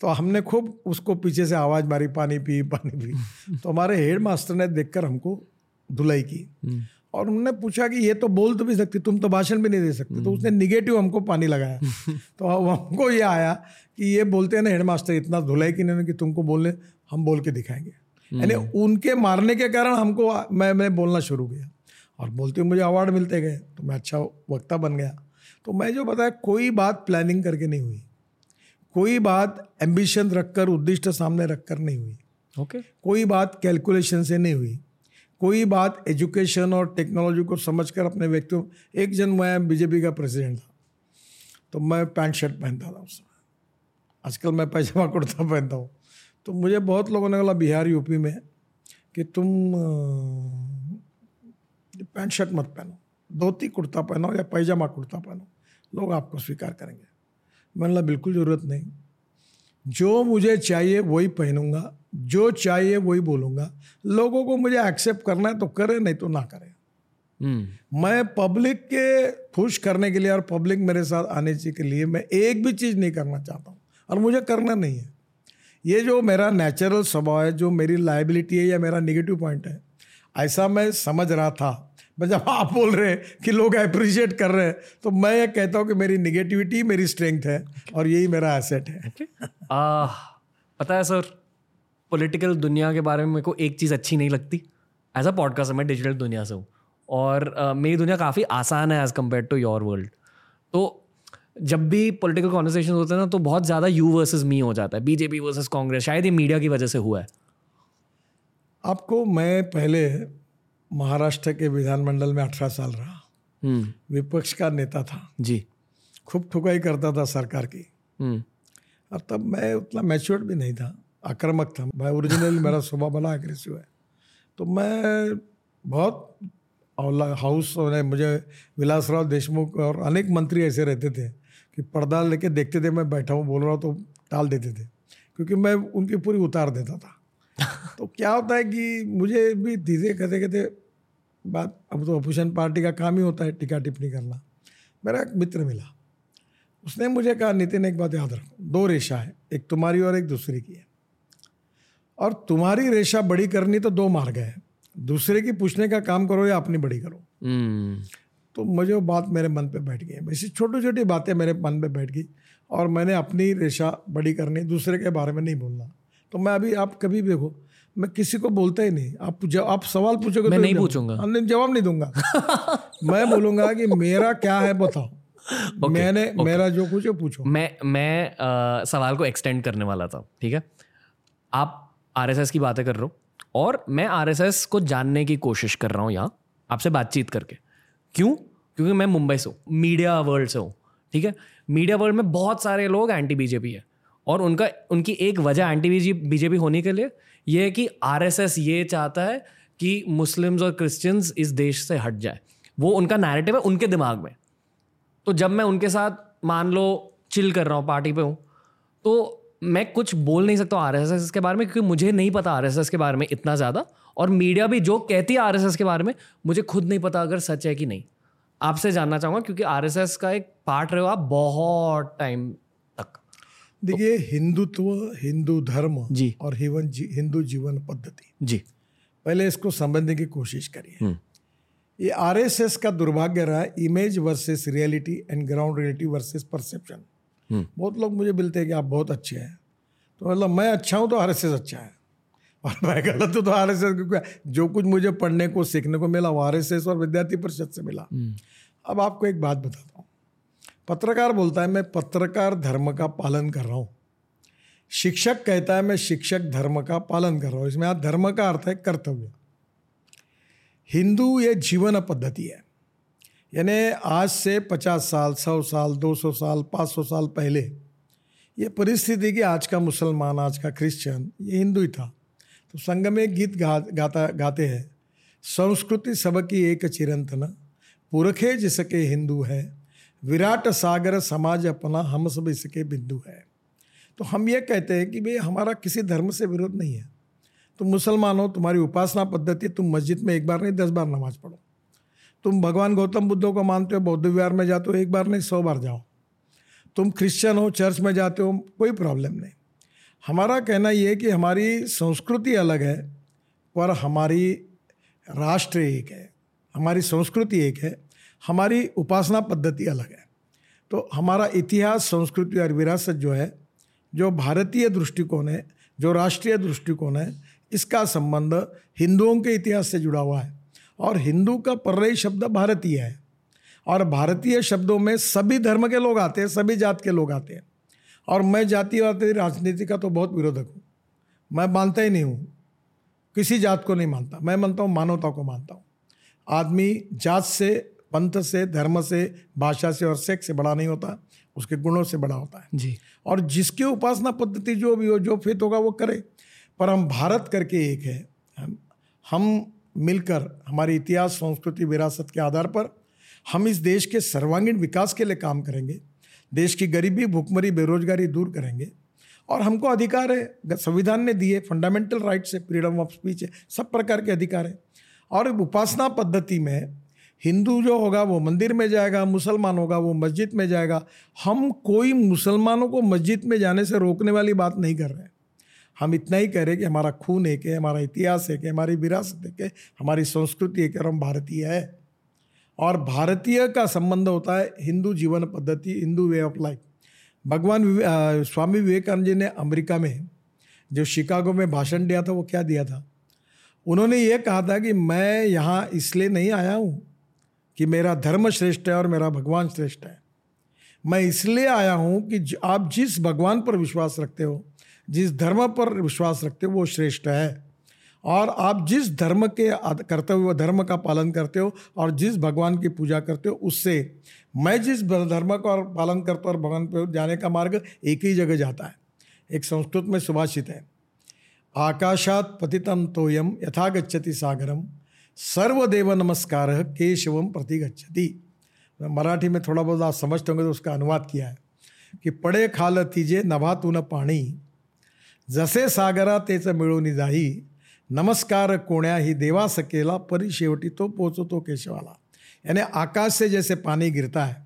तो हमने खूब उसको पीछे से आवाज़ मारी पानी पी पानी पी। तो हमारे हेड मास्टर ने देखकर हमको धुलाई की। हम्म। और उन्होंने पूछा कि ये तो बोल तो भी सकती तुम तो भाषण भी नहीं दे सकते। तो उसने निगेटिव हमको पानी लगाया। तो हमको ये आया कि ये बोलते हैं ना हेड मास्टर इतना धुलाई कि नहीं कि तुमको बोलने हम बोल के दिखाएँगे। यानी हम्म। उनके मारने के कारण हमको मैं मैं बोलना शुरू किया। और बोलते हुए मुझे अवार्ड मिलते गए तो मैं अच्छा वक्ता बन गया। तो मैं जो बताया कोई बात प्लानिंग करके नहीं हुई। कोई बात एम्बिशन रखकर उद्दिष्ट सामने रखकर नहीं हुई। Okay okay. कोई बात कैलकुलेशन से नहीं हुई। कोई बात एजुकेशन और टेक्नोलॉजी को समझकर अपने व्यक्तियों, एक जन मैं बीजेपी का प्रेसिडेंट था तो मैं पैंट शर्ट पहनता था उस समय। आजकल मैं पैजामा कुर्ता पहनता हूँ। तो मुझे बहुत लोगों ने बोला, बिहार यूपी में कि तुम पैंट शर्ट मत पहनो, धोती कुर्ता पहनो या पैजामा कुर्ता पहनो, लोग आपको स्वीकार करेंगे। मैंने बोला, बिल्कुल ज़रूरत नहीं। जो मुझे चाहिए वही पहनूँगा जो चाहिए वही बोलूँगा। लोगों को मुझे एक्सेप्ट करना है तो करे नहीं तो ना करे। हम्म। मैं पब्लिक के खुश करने के लिए और पब्लिक मेरे साथ आने के लिए मैं एक भी चीज़ नहीं करना चाहता हूँ और मुझे करना नहीं है। ये जो मेरा नेचुरल स्वभाव है जो मेरी लाइबिलिटी है या मेरा निगेटिव पॉइंट है ऐसा मैं समझ रहा था। मैं जब आप बोल रहे हैं कि लोग अप्रिशिएट कर रहे हैं तो मैं ये कहता हूँ कि मेरी निगेटिविटी मेरी स्ट्रेंथ है और यही मेरा एसेट है। आ, पता है सर पॉलिटिकल दुनिया के बारे में मेरे को एक चीज़ अच्छी नहीं लगती। एज अ पॉडकास्ट मैं डिजिटल दुनिया से हूँ। और uh, मेरी दुनिया काफ़ी आसान है as compare to your world तो जब भी पॉलिटिकल कॉन्वर्सेशन होते हैं ना तो बहुत ज़्यादा यू वर्सेस मी हो जाता है। बीजेपी वर्सेस कांग्रेस शायद ये मीडिया की वजह से हुआ है। आपको मैं पहले महाराष्ट्र के विधानमंडल में अठारह साल रहा। हम्म। विपक्ष का नेता था। जी। खूब ठुकाई करता था सरकार की। हम्म। और तब मैं उतना मैच्योर्ड भी नहीं था। आक्रामक था। मैं ओरिजिनल मेरा स्वभाव बड़ा एग्रेसिव है। तो मैं बहुत हाउस मुझे विलासराव देशमुख और अनेक मंत्री ऐसे रहते थे कि पर्दा लेके देखते थे मैं बैठा हूँ बोल रहा हूँ तो टाल देते थे। क्योंकि मैं उनकी पूरी उतार देता था। तो क्या होता है कि मुझे भी धीरे कहते कहते बात अब तो अपोजिशन पार्टी का काम ही होता है टीका टिप्पणी करना। मेरा एक मित्र मिला। उसने मुझे कहा नितिन एक बात याद रखो दो रेशा है एक तुम्हारी और एक दूसरे की है। और तुम्हारी रेशा बड़ी करनी तो दो मार्ग है दूसरे की पूछने का काम करो या अपनी बड़ी करो। hmm. तो मुझे वो बात मेरे मन पे बैठ गई। ऐसी छोटी छोटी बातें मेरे मन पे बैठ गई और मैंने अपनी रेशा बड़ी करनी दूसरे के बारे में नहीं बोलना। तो मैं अभी आप कभी भी देखो मैं किसी को बोलता ही नहीं। आप जब आप सवाल पूछोगे मैं तो नहीं पूछूँगा। जवाब नहीं दूँगा। मैं बोलूँगा कि मेरा क्या है बताओ। Okay, मैंने okay. मेरा जो कुछ है पूछो। मैं मैं आ, सवाल को एक्सटेंड करने वाला था ठीक है? आप आरएसएस की बातें कर रहे हो और मैं आरएसएस को जानने की कोशिश कर रहा हूँ यहाँ आपसे बातचीत करके। क्यों? क्योंकि मैं मुंबई से हूँ मीडिया वर्ल्ड से हूँ ठीक है? मीडिया वर्ल्ड में बहुत सारे लोग एंटी बीजेपी है और उनका उनकी एक वजह एंटी बीजेपी होने के लिए ये है कि आरएसएस ये चाहता है कि मुस्लिम्स और क्रिश्चियंस इस देश से हट जाए। वो उनका नैरेटिव है, उनके दिमाग में। तो जब मैं उनके साथ, मान लो चिल कर रहा हूँ पार्टी पे हूँ तो मैं कुछ बोल नहीं सकता आर एस के बारे में, क्योंकि मुझे नहीं पता आर एस के बारे में इतना ज़्यादा। और मीडिया भी जो कहती है आरएसएस के बारे में, मुझे खुद नहीं पता अगर सच है कि नहीं। आपसे जानना चाहूँगा, क्योंकि आरएसएस का एक पार्ट रहे हो आप बहुत टाइम देखिए हिंदुत्व हिंदू धर्म जी। और हिवन जी, हिंदू जीवन पद्धति। जी। पहले इसको समझने की कोशिश करिए। हम्म। ये आरएसएस का दुर्भाग्य रहा image versus reality and ground reality versus perception बहुत लोग मुझे मिलते हैं कि आप बहुत अच्छे हैं। तो मतलब मैं अच्छा हूँ तो आरएसएस अच्छा है। और मैं गलत हूँ तो आर क्योंकि जो कुछ मुझे पढ़ने को सीखने को मिला वो आर और विद्यार्थी परिषद से मिला। अब आपको एक बात बता पत्रकार बोलता है, मैं पत्रकार धर्म का पालन कर रहा हूँ। शिक्षक कहता है, मैं शिक्षक धर्म का पालन कर रहा हूँ। इसमें आप धर्म का अर्थ है कर्तव्य। हिंदू ये जीवन पद्धति है। यानी आज से पचास साल, सौ साल, दो सौ साल, पाँच सौ साल पहले ये परिस्थिति कि आज का मुसलमान, आज का क्रिश्चियन, ये हिंदू ही था। तो संग में गीत गा, गाता, गाते हैं, संस्कृति सबकी एक चिरंतन, पुरखे जिसके हिंदू है विराट सागर समाज अपना हम सब इसके बिंदु है। तो हम ये कहते हैं कि भाई, हमारा किसी धर्म से विरोध नहीं है। तुम मुसलमान हो, तुम्हारी उपासना पद्धति, तुम मस्जिद में एक बार नहीं, दस बार नमाज़ पढ़ो। तुम भगवान गौतम बुद्ध को मानते हो, बौद्ध विहार में जाते हो, एक बार नहीं, सौ बार जाओ। तुम क्रिश्चियन हो, चर्च में जाते हो, कोई प्रॉब्लम नहीं। हमारा कहना ये कि हमारी संस्कृति अलग है पर हमारी राष्ट्र एक है। हमारी संस्कृति एक है हमारी उपासना पद्धति अलग है। तो हमारा इतिहास, संस्कृति और विरासत जो है, जो भारतीय दृष्टिकोण है, जो राष्ट्रीय दृष्टिकोण है, इसका संबंध हिंदुओं के इतिहास से जुड़ा हुआ है। और हिंदू का पर्यायी शब्द भारतीय है। और भारतीय शब्दों में सभी धर्म के लोग आते हैं, सभी जात के लोग आते हैं। और मैं जातिवादी राजनीति का तो बहुत विरोधक हूँ। मैं मानता ही नहीं हूँ। किसी जात को नहीं मानता। मैं मानता हूँ, मानवता को मानता हूँ। आदमी जात से पंथ से धर्म से भाषा से और सेक्स से बड़ा नहीं होता उसके गुणों से बड़ा होता है। जी। और जिसकी उपासना पद्धति जो भी हो जो फित होगा वो करे। पर हम भारत करके एक है। हम हम मिलकर हमारे इतिहास संस्कृति विरासत के आधार पर हम इस देश के सर्वांगीण विकास के लिए काम करेंगे। देश की गरीबी भूखमरी बेरोजगारी दूर करेंगे। और हमको अधिकार है संविधान ने दिए फंडामेंटल राइट्स है फ्रीडम ऑफ़ स्पीच है सब प्रकार के अधिकार है। और उपासना पद्धति में हिंदू जो होगा वो मंदिर में जाएगा, मुसलमान होगा वो मस्जिद में जाएगा। हम कोई मुसलमानों को मस्जिद में जाने से रोकने वाली बात नहीं कर रहे हम इतना ही कह रहे कि हमारा खून एक है, हमारा इतिहास एक है, हमारी विरासत एक है, हमारी संस्कृति एक है और हम भारतीय है। और भारतीय का संबंध होता है हिंदू जीवन पद्धति, हिंदू वे ऑफ़ लाइफ भगवान स्वामी विवेकानंद जी ने अमेरिका में, जो शिकागो में भाषण दिया था, वो क्या दिया था? उन्होंने ये कहा था कि मैं यहाँ इसलिए नहीं आया हूँ कि मेरा धर्म श्रेष्ठ है और मेरा भगवान श्रेष्ठ है। मैं इसलिए आया हूँ कि आप जिस भगवान पर विश्वास रखते हो, जिस धर्म पर विश्वास रखते हो, वो श्रेष्ठ है। और आप जिस धर्म के करते हुए धर्म का पालन करते हो और जिस भगवान की पूजा करते हो, उससे मैं जिस धर्म का पालन करता और भगवान पर जाने का मार्ग एक ही जगह जाता है, एक संस्कृत में सुभाषित है। आकाशात पतितम तोयम यथा गच्छति सागरम। सर्वदेव नमस्कार केशवम प्रतिगछति मराठी में थोड़ा बहुत आप समझते होंगे तो उसका अनुवाद किया है कि पड़े खाल तीजे न पाणी, जसे सागरा तेच मिळवणी जाई, नमस्कार कोण्या ही देवा सकेला, परी शेवटी तो पोचो तो केशवाला। यानी आकाश से जैसे पानी गिरता है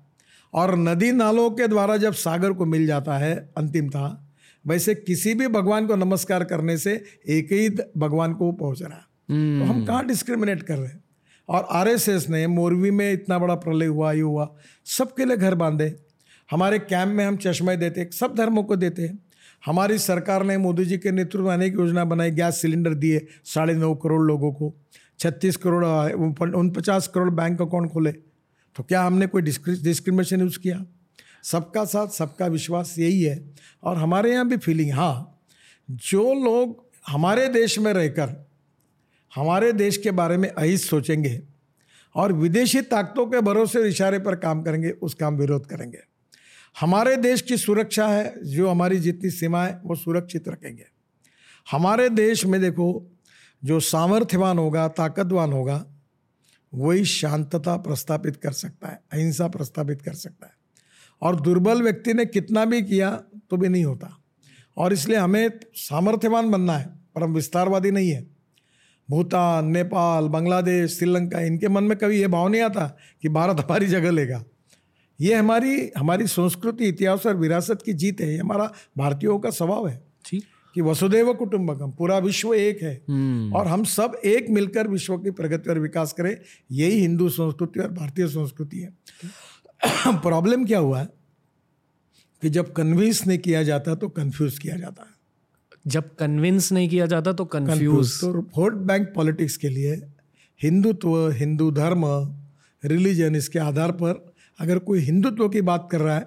और नदी नालों के द्वारा जब सागर को मिल जाता है अंतिमता, वैसे किसी भी भगवान को नमस्कार करने से एक ही भगवान को पहुँच रहा है। तो हम कहाँ डिस्क्रिमिनेट कर रहे हैं? और आरएसएस ने मोरवी में इतना बड़ा प्रलय हुआ ये हुआ सबके लिए घर बांधे। हमारे कैंप में हम चश्मे देते सब धर्मों को देते हैं। हमारी सरकार ने मोदी जी के नेतृत्व में अनेक योजना बनाई गैस सिलेंडर दिए साढ़े नौ करोड़ लोगों को छत्तीस करोड़ उन पचास करोड़ बैंक अकाउंट खोले। तो क्या हमने कोई डिस्क्रिमिनेशन यूज़ किया? सबका साथ सबका विश्वास यही है। और हमारे यहाँ भी फीलिंग हाँ जो लोग हमारे देश में रहकर हमारे देश के बारे में अहित सोचेंगे और विदेशी ताकतों के भरोसे इशारे पर काम करेंगे उसका हम विरोध करेंगे। हमारे देश की सुरक्षा है, जो हमारी जितनी सीमाएँ वो सुरक्षित रखेंगे। हमारे देश में देखो, जो सामर्थ्यवान होगा, ताकतवान होगा, वही शांतता प्रस्तापित कर सकता है, अहिंसा प्रस्तापित कर सकता है। और दुर्बल व्यक्ति ने कितना भी किया तो भी नहीं होता। और इसलिए हमें सामर्थ्यवान बनना है, पर हम विस्तारवादी नहीं है। भूटान नेपाल बांग्लादेश श्रीलंका इनके मन में कभी ये भाव नहीं आता कि भारत हमारी जगह लेगा। ये हमारी हमारी संस्कृति इतिहास और विरासत की जीत है। ये हमारा भारतीयों का स्वभाव है कि वसुदेव कुटुंबकम पूरा विश्व एक है। हम्म। और हम सब एक मिलकर विश्व की प्रगति और विकास करें यही हिंदू संस्कृति और भारतीय संस्कृति है। प्रॉब्लम क्या हुआ है कि जब कन्विंस नहीं किया जाता तो कन्फ्यूज़ किया जाता है। जब कन्विंस नहीं किया जाता तो कंफ्यूज तो वोट बैंक पॉलिटिक्स के लिए हिंदुत्व हिंदू धर्म रिलीजन इसके आधार पर अगर कोई हिंदुत्व की बात कर रहा है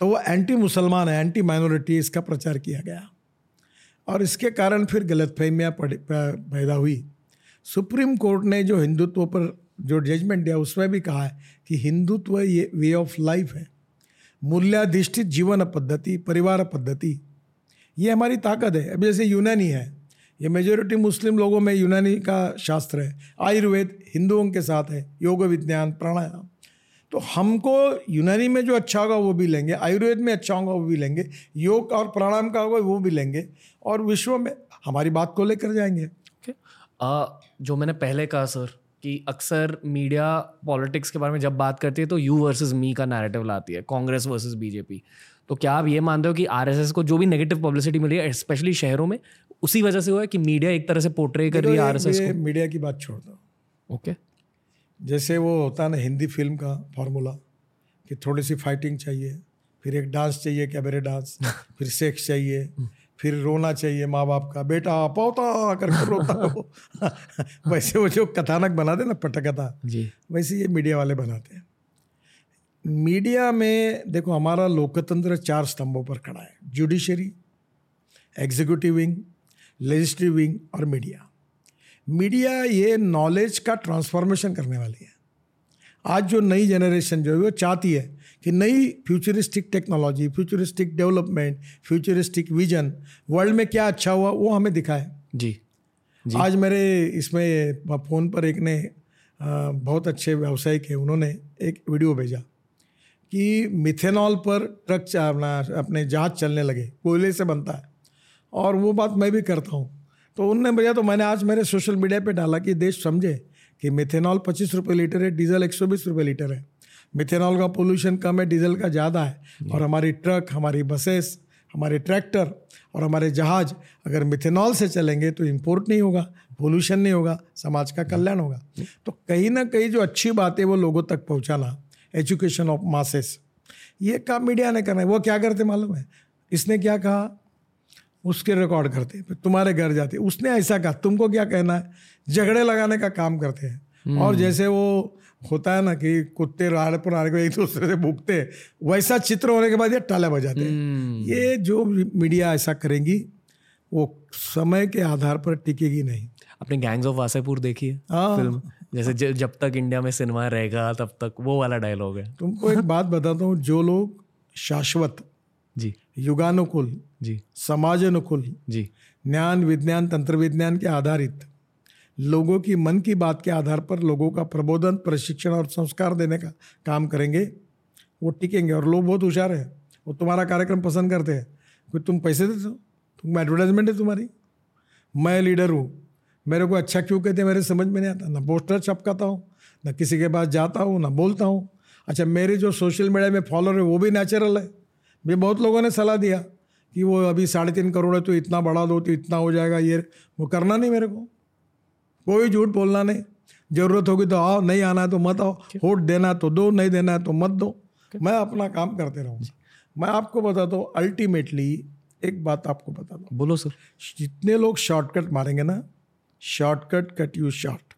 तो वो एंटी मुसलमान है एंटी माइनॉरिटी इसका प्रचार किया गया। और इसके कारण फिर गलतफहमियाँ पैदा हुई। सुप्रीम कोर्ट ने जो हिंदुत्व पर जो जजमेंट दिया उसमें भी कहा है कि हिंदुत्व ये वे ऑफ़ लाइफ है। मूल्याधिष्ठित जीवन पद्धति परिवार पद्धति ये हमारी ताकत है। अभी जैसे यूनानी है ये मेजोरिटी मुस्लिम लोगों में यूनानी का शास्त्र है। आयुर्वेद हिंदुओं के साथ है योग विज्ञान प्राणायाम। तो हमको यूनानी में जो अच्छा होगा वो भी लेंगे आयुर्वेद में अच्छा होगा वो भी लेंगे योग और प्राणायाम का होगा वो भी लेंगे और विश्व में हमारी बात को लेकर जाएँगे। okay. आ, जो मैंने पहले कहा सर कि अक्सर मीडिया पॉलिटिक्स के बारे में जब बात करती है तो यू वर्सेस मी का नैरेटिव लाती है कांग्रेस वर्सेस बीजेपी। तो क्या आप ये मानते हो कि आरएसएस को जो भी नेगेटिव पब्लिसिटी मिली है स्पेशली शहरों में उसी वजह से हुआ है कि मीडिया एक तरह से पोर्ट्रे कर रही है आरएसएस को? मीडिया की बात छोड़ दो। Okay okay. जैसे वो होता है ना हिंदी फ़िल्म का फॉर्मूला कि थोड़ी सी फाइटिंग चाहिए फिर एक डांस चाहिए कैबरे डांस फिर सेक्स चाहिए फिर रोना चाहिए माँ बाप का बेटा पोता करके रोता हो वैसे वो जो कथानक बनाते ना पटकथा जी। वैसे ये मीडिया वाले बनाते हैं। मीडिया में देखो हमारा लोकतंत्र चार स्तंभों पर खड़ा है। Judiciary executive wing legislative wing और मीडिया मीडिया ये नॉलेज का ट्रांसफॉर्मेशन करने वाली है। आज जो नई जनरेशन जो है वो चाहती है कि नई futuristic technology futuristic development futuristic vision world में क्या अच्छा हुआ वो हमें दिखाए। जी, जी। आज मेरे इसमें फ़ोन पर एक ने बहुत अच्छे व्यवसायिक है उन्होंने एक वीडियो भेजा। कि मिथेनॉल पर ट्रक अपना अपने जहाज़ चलने लगे कोयले से बनता है। और वो बात मैं भी करता हूँ। तो उनने भैया तो मैंने आज मेरे सोशल मीडिया पे डाला कि देश समझे कि मिथेनॉल पच्चीस रुपये लीटर है डीजल एक सौ बीस रुपये लीटर है। मिथेनॉल का पोल्यूशन कम है डीजल का ज़्यादा है। और हमारी ट्रक हमारी बसेस हमारे ट्रैक्टर और हमारे जहाज़ अगर मिथेनॉल से चलेंगे तो इम्पोर्ट नहीं होगा पोल्यूशन नहीं होगा समाज का कल्याण होगा। तो कहीं ना कहीं जो अच्छी बात है वो लोगों तक पहुँचाना एजुकेशन ऑफ़ मासेस। ये काम मीडिया ने करना है। वो क्या करते मालूम है? इसने क्या कहा? उसके रिकॉर्ड करते तुम्हारे घर जाते उसने ऐसा कहा। तुमको क्या कहना है? झगड़े लगाने का काम करते हैं। हम्म। और जैसे वो होता है ना कि कुत्ते राड़ पर आने को एक दूसरे से भूखते वैसा चित्र होने के बाद ये टाले बजाते हैं। हम्म। ये जो मीडिया ऐसा करेंगी वो समय के आधार पर टिकेगी नहीं। अपने गैंग्स ऑफ़ वासेपुर देखिए हाँ। फ़िल्म जैसे जब तक इंडिया में सिनेमा रहेगा तब तक वो वाला डायलॉग है। तुमको एक बात बताता हूँ जो लोग शाश्वत जी। युगानुकूल जी। समाज अनुकूल जी। ज्ञान विज्ञान तंत्र विज्ञान के आधारित लोगों की मन की बात के आधार पर लोगों का प्रबोधन प्रशिक्षण और संस्कार देने का काम करेंगे वो टिकेंगे और लोग बहुत होशियार हैं। वो तुम्हारा कार्यक्रम पसंद करते हैं। कोई तुम पैसे देते हो? तुम एडवर्टाइजमेंट है तुम्हारी। मैं लीडर हूँ। मेरे को अच्छा क्यों कहते हैं? मेरे समझ में नहीं आता। ना पोस्टर छपकाता हूँ ना किसी के पास जाता हूँ ना बोलता हूँ। अच्छा मेरे जो सोशल मीडिया में फॉलोअर है वो भी नेचुरल है। भी बहुत लोगों ने सलाह दिया कि वो अभी साढ़े तीन करोड़ है तो इतना बढ़ा दो तो इतना हो जाएगा ये। वो करना नहीं मेरे को। कोई झूठ बोलना नहीं। ज़रूरत होगी तो आओ नहीं आना है तो मत आओ। वोट देना तो दो नहीं देना है तो मत दो। मैं अपना काम करते रहूँगा मैं आपको बताता हूँ अल्टीमेटली एक बात आपको बता दो बोलो सर। जितने लोग शॉर्टकट मारेंगे ना शॉर्टकट कट यू शॉर्ट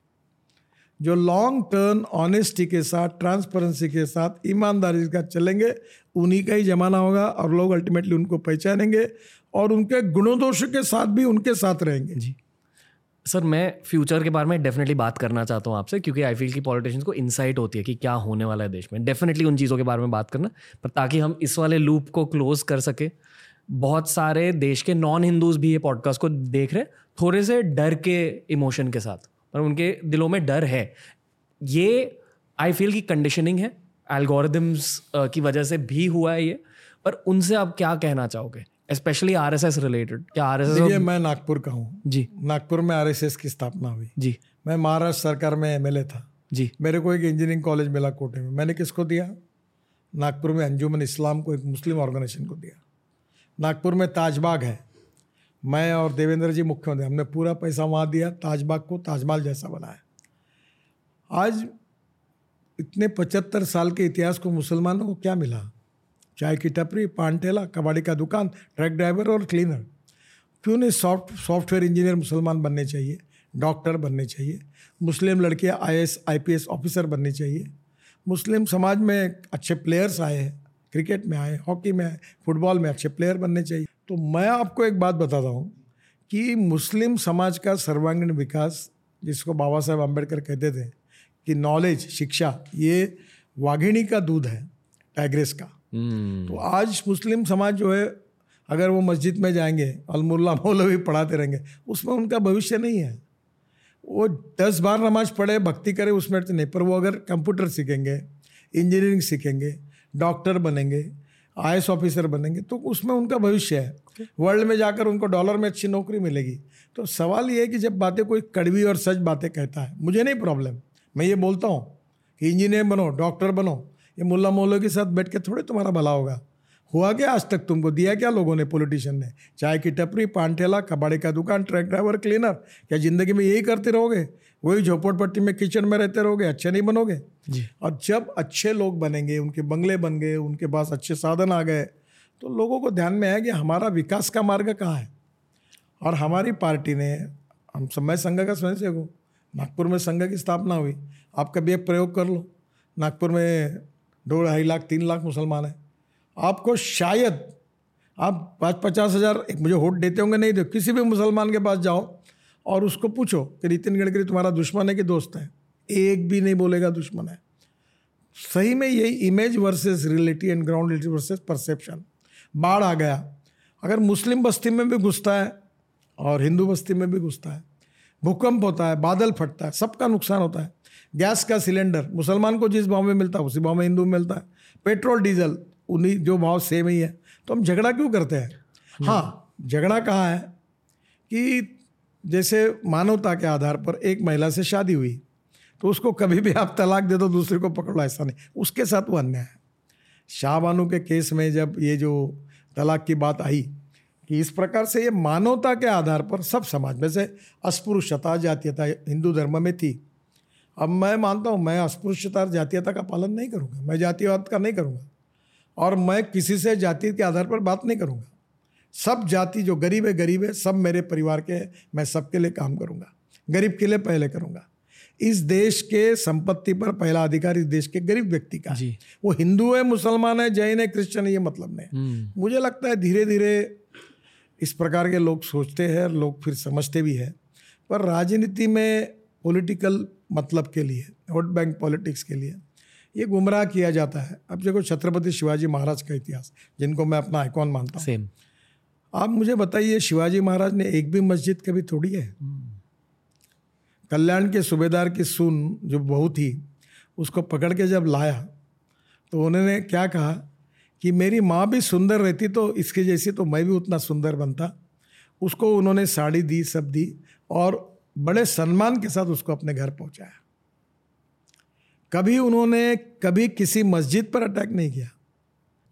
जो लॉन्ग टर्म ऑनेस्टी के साथ ट्रांसपेरेंसी के साथ ईमानदारी के साथ चलेंगे, उन्हीं का ही जमाना होगा और लोग अल्टीमेटली उनको पहचानेंगे और उनके गुणोदोष के साथ भी उनके साथ रहेंगे। जी। सर, मैं फ्यूचर के बारे में डेफिनेटली बात करना चाहता हूँ आपसे क्योंकि आई फील की पॉलिटिशियंस को इनसाइट होती है कि क्या होने वाला है देश में। डेफिनेटली उन चीज़ों के बारे में बात करना, पर ताकि हम इस वाले लूप को क्लोज कर सके। बहुत सारे देश के नॉन हिंदूज भी ये पॉडकास्ट को देख रहे थोड़े से डर के इमोशन के साथ पर उनके दिलों में डर है। ये आई फील की कंडीशनिंग है एल्गोरिदम्स की वजह से भी हुआ है ये पर उनसे आप क्या कहना चाहोगे? Specially R S S related क्या आर एस एस मैं नागपुर का हूँ। जी। नागपुर में आर एस एस की स्थापना हुई। जी। मैं महाराष्ट्र सरकार में एमएलए था। जी। मेरे को एक इंजीनियरिंग कॉलेज मिला कोटे में। मैंने किसको दिया? नागपुर में अंजुमन इस्लाम को एक मुस्लिम ऑर्गेनाइजेशन को दिया। नागपुर में ताजबाग है। मैं और देवेंद्र जी मुख्यमंत्री, हमने पूरा पैसा वहाँ दिया, ताजबाग को ताजमहल जैसा बनाया। आज इतने पचहत्तर साल के इतिहास को मुसलमानों को क्या मिला? चाय की टपरी पान ठेला कबाड़ी का दुकान, ट्रक ड्राइवर और क्लीनर। क्यों नहीं सॉफ्ट, सॉफ्टवेयर इंजीनियर मुसलमान बनने चाहिए, डॉक्टर बनने चाहिए, मुस्लिम लड़कियाँ I S I P S officer बननी चाहिए? मुस्लिम समाज में अच्छे प्लेयर्स आए हैं, क्रिकेट में आए हॉकी में आए फुटबॉल में अच्छे प्लेयर बनने चाहिए। तो मैं आपको एक बात बताता हूँ कि मुस्लिम समाज का सर्वांगीण विकास जिसको बाबा साहेब अंबेडकर कहते थे कि नॉलेज शिक्षा ये वाघिणी का दूध है टाइग्रेस का। हम्म, तो आज मुस्लिम समाज जो है अगर वो मस्जिद में जाएँगे अलमुल्ला मौलवी पढ़ाते रहेंगे उसमें उनका भविष्य नहीं है। वो दस बार नमाज़ पढ़े भक्ति करे उसमें तो नहीं पर वो अगर कंप्यूटर सीखेंगे इंजीनियरिंग सीखेंगे डॉक्टर बनेंगे आईएस ऑफिसर बनेंगे तो उसमें उनका भविष्य है। वर्ल्ड में जाकर उनको डॉलर में अच्छी नौकरी मिलेगी। तो सवाल ये है कि जब बातें कोई कड़वी और सच बातें कहता है मुझे नहीं प्रॉब्लम मैं ये बोलता हूँ कि इंजीनियर बनो डॉक्टर बनो ये मुल्ला मौलों के साथ बैठ के थोड़े तुम्हारा भला होगा। हुआ क्या आज तक तुमको? दिया क्या लोगों ने? पॉलिटिशियन ने। चाय की टपरी पान ठेला कबाड़ी का दुकान ट्रक ड्राइवर क्लीनर क्या ज़िंदगी में यही करते रहोगे? वही झोपड़पट्टी में किचन में रहते रहोगे अच्छे नहीं बनोगे? जी। और जब अच्छे लोग बनेंगे उनके बंगले बन गए उनके पास अच्छे साधन आ गए तो लोगों को ध्यान में आया कि हमारा विकास का मार्ग कहाँ है? और हमारी पार्टी ने हम सब मैं संघ का स्वयंसेवक हूँ नागपुर में संघ की स्थापना हुई। आप कभी एक प्रयोग कर लो। नागपुर में दो ढाई लाख तीन लाख मुसलमान हैं। आपको शायद आप पाँच पचास हज़ार एक मुझे वोट देते होंगे नहीं दे किसी भी मुसलमान के पास जाओ और उसको पूछो कि नितिन गडकरी तुम्हारा दुश्मन है कि दोस्त है? एक भी नहीं बोलेगा दुश्मन है। सही में यही image versus reality and ground reality versus perception बाढ़ आ गया। अगर मुस्लिम बस्ती में भी घुसता है और हिंदू बस्ती में भी घुसता है भूकंप होता है बादल फटता है सबका नुकसान होता है। गैस का सिलेंडर मुसलमान को जिस भाव में मिलता है उसी भाव में हिंदू में मिलता है। पेट्रोल डीजल उन्हीं जो भाव सेम ही है। तो हम झगड़ा क्यों करते हैं? हाँ झगड़ा कहाँ है? कि जैसे मानवता के आधार पर एक महिला से शादी हुई तो उसको कभी भी आप तलाक दे दो, दूसरे को पकड़ लो ऐसा नहीं। उसके साथ वो अन्याय है। शाहबानू के केस में जब ये जो तलाक की बात आई, कि इस प्रकार से ये मानवता के आधार पर सब समाज में से अस्पृश्यता, जातीयता हिंदू धर्म में थी। अब मैं मानता हूँ, मैं अस्पृश्यता जातीयता का पालन नहीं करूँगा, मैं जातिवाद का नहीं करूँगा, और मैं किसी से जाति के आधार पर बात नहीं करूँगा। सब जाति जो गरीब है गरीब है सब मेरे परिवार के हैं मैं सबके लिए काम करूँगा। गरीब के लिए पहले करूँगा। इस देश के संपत्ति पर पहला अधिकार इस देश के गरीब व्यक्ति का जी। वो हिंदू है मुसलमान है जैन है क्रिश्चियन है ये मतलब नहीं हम्म, मुझे लगता है धीरे धीरे इस प्रकार के लोग सोचते हैं और लोग फिर समझते भी हैं। पर राजनीति में पॉलिटिकल मतलब के लिए वोट बैंक पॉलिटिक्स के लिए ये गुमराह किया जाता है। अब देखो छत्रपति शिवाजी महाराज का इतिहास जिनको मैं अपना आइकॉन मानता हूँ। आप मुझे बताइए, शिवाजी महाराज ने एक भी मस्जिद कभी तोड़ी है? कल्याण के सूबेदार की सुन जो बहू थी, उसको पकड़ के जब लाया तो उन्होंने क्या कहा कि मेरी माँ भी सुंदर रहती तो इसके जैसी तो मैं भी उतना सुंदर बनता। उसको उन्होंने साड़ी दी, सब दी और बड़े सम्मान के साथ उसको अपने घर पहुँचाया। कभी उन्होंने कभी किसी मस्जिद पर अटैक नहीं किया।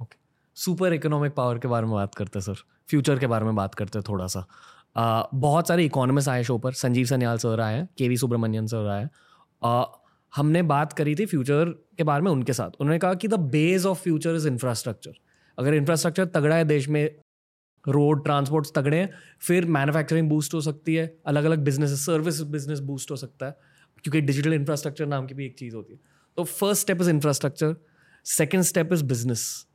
ओके सुपर इकोनॉमिक पावर के बारे में बात करते सर फ्यूचर के बारे में बात करते हैं थोड़ा सा। आ, बहुत सारे इकोनॉमिस्ट आए शो पर। संजीव सन्याल सर आए हैं के वी सुब्रमण्यन सर आए आ, हमने बात करी थी फ्यूचर के बारे में उनके साथ। उन्होंने कहा कि the base of future is infrastructure अगर इंफ्रास्ट्रक्चर तगड़ा है देश में रोड ट्रांसपोर्ट तगड़े हैं फिर मैन्युफैक्चरिंग बूस्ट हो सकती है। अलग अलग बिज़नेस सर्विस बिज़नेस बूस्ट हो सकता है। क्योंकि डिजिटल इंफ्रास्ट्रक्चर नाम की भी एक चीज़ होती है। तो first step is infrastructure second step is business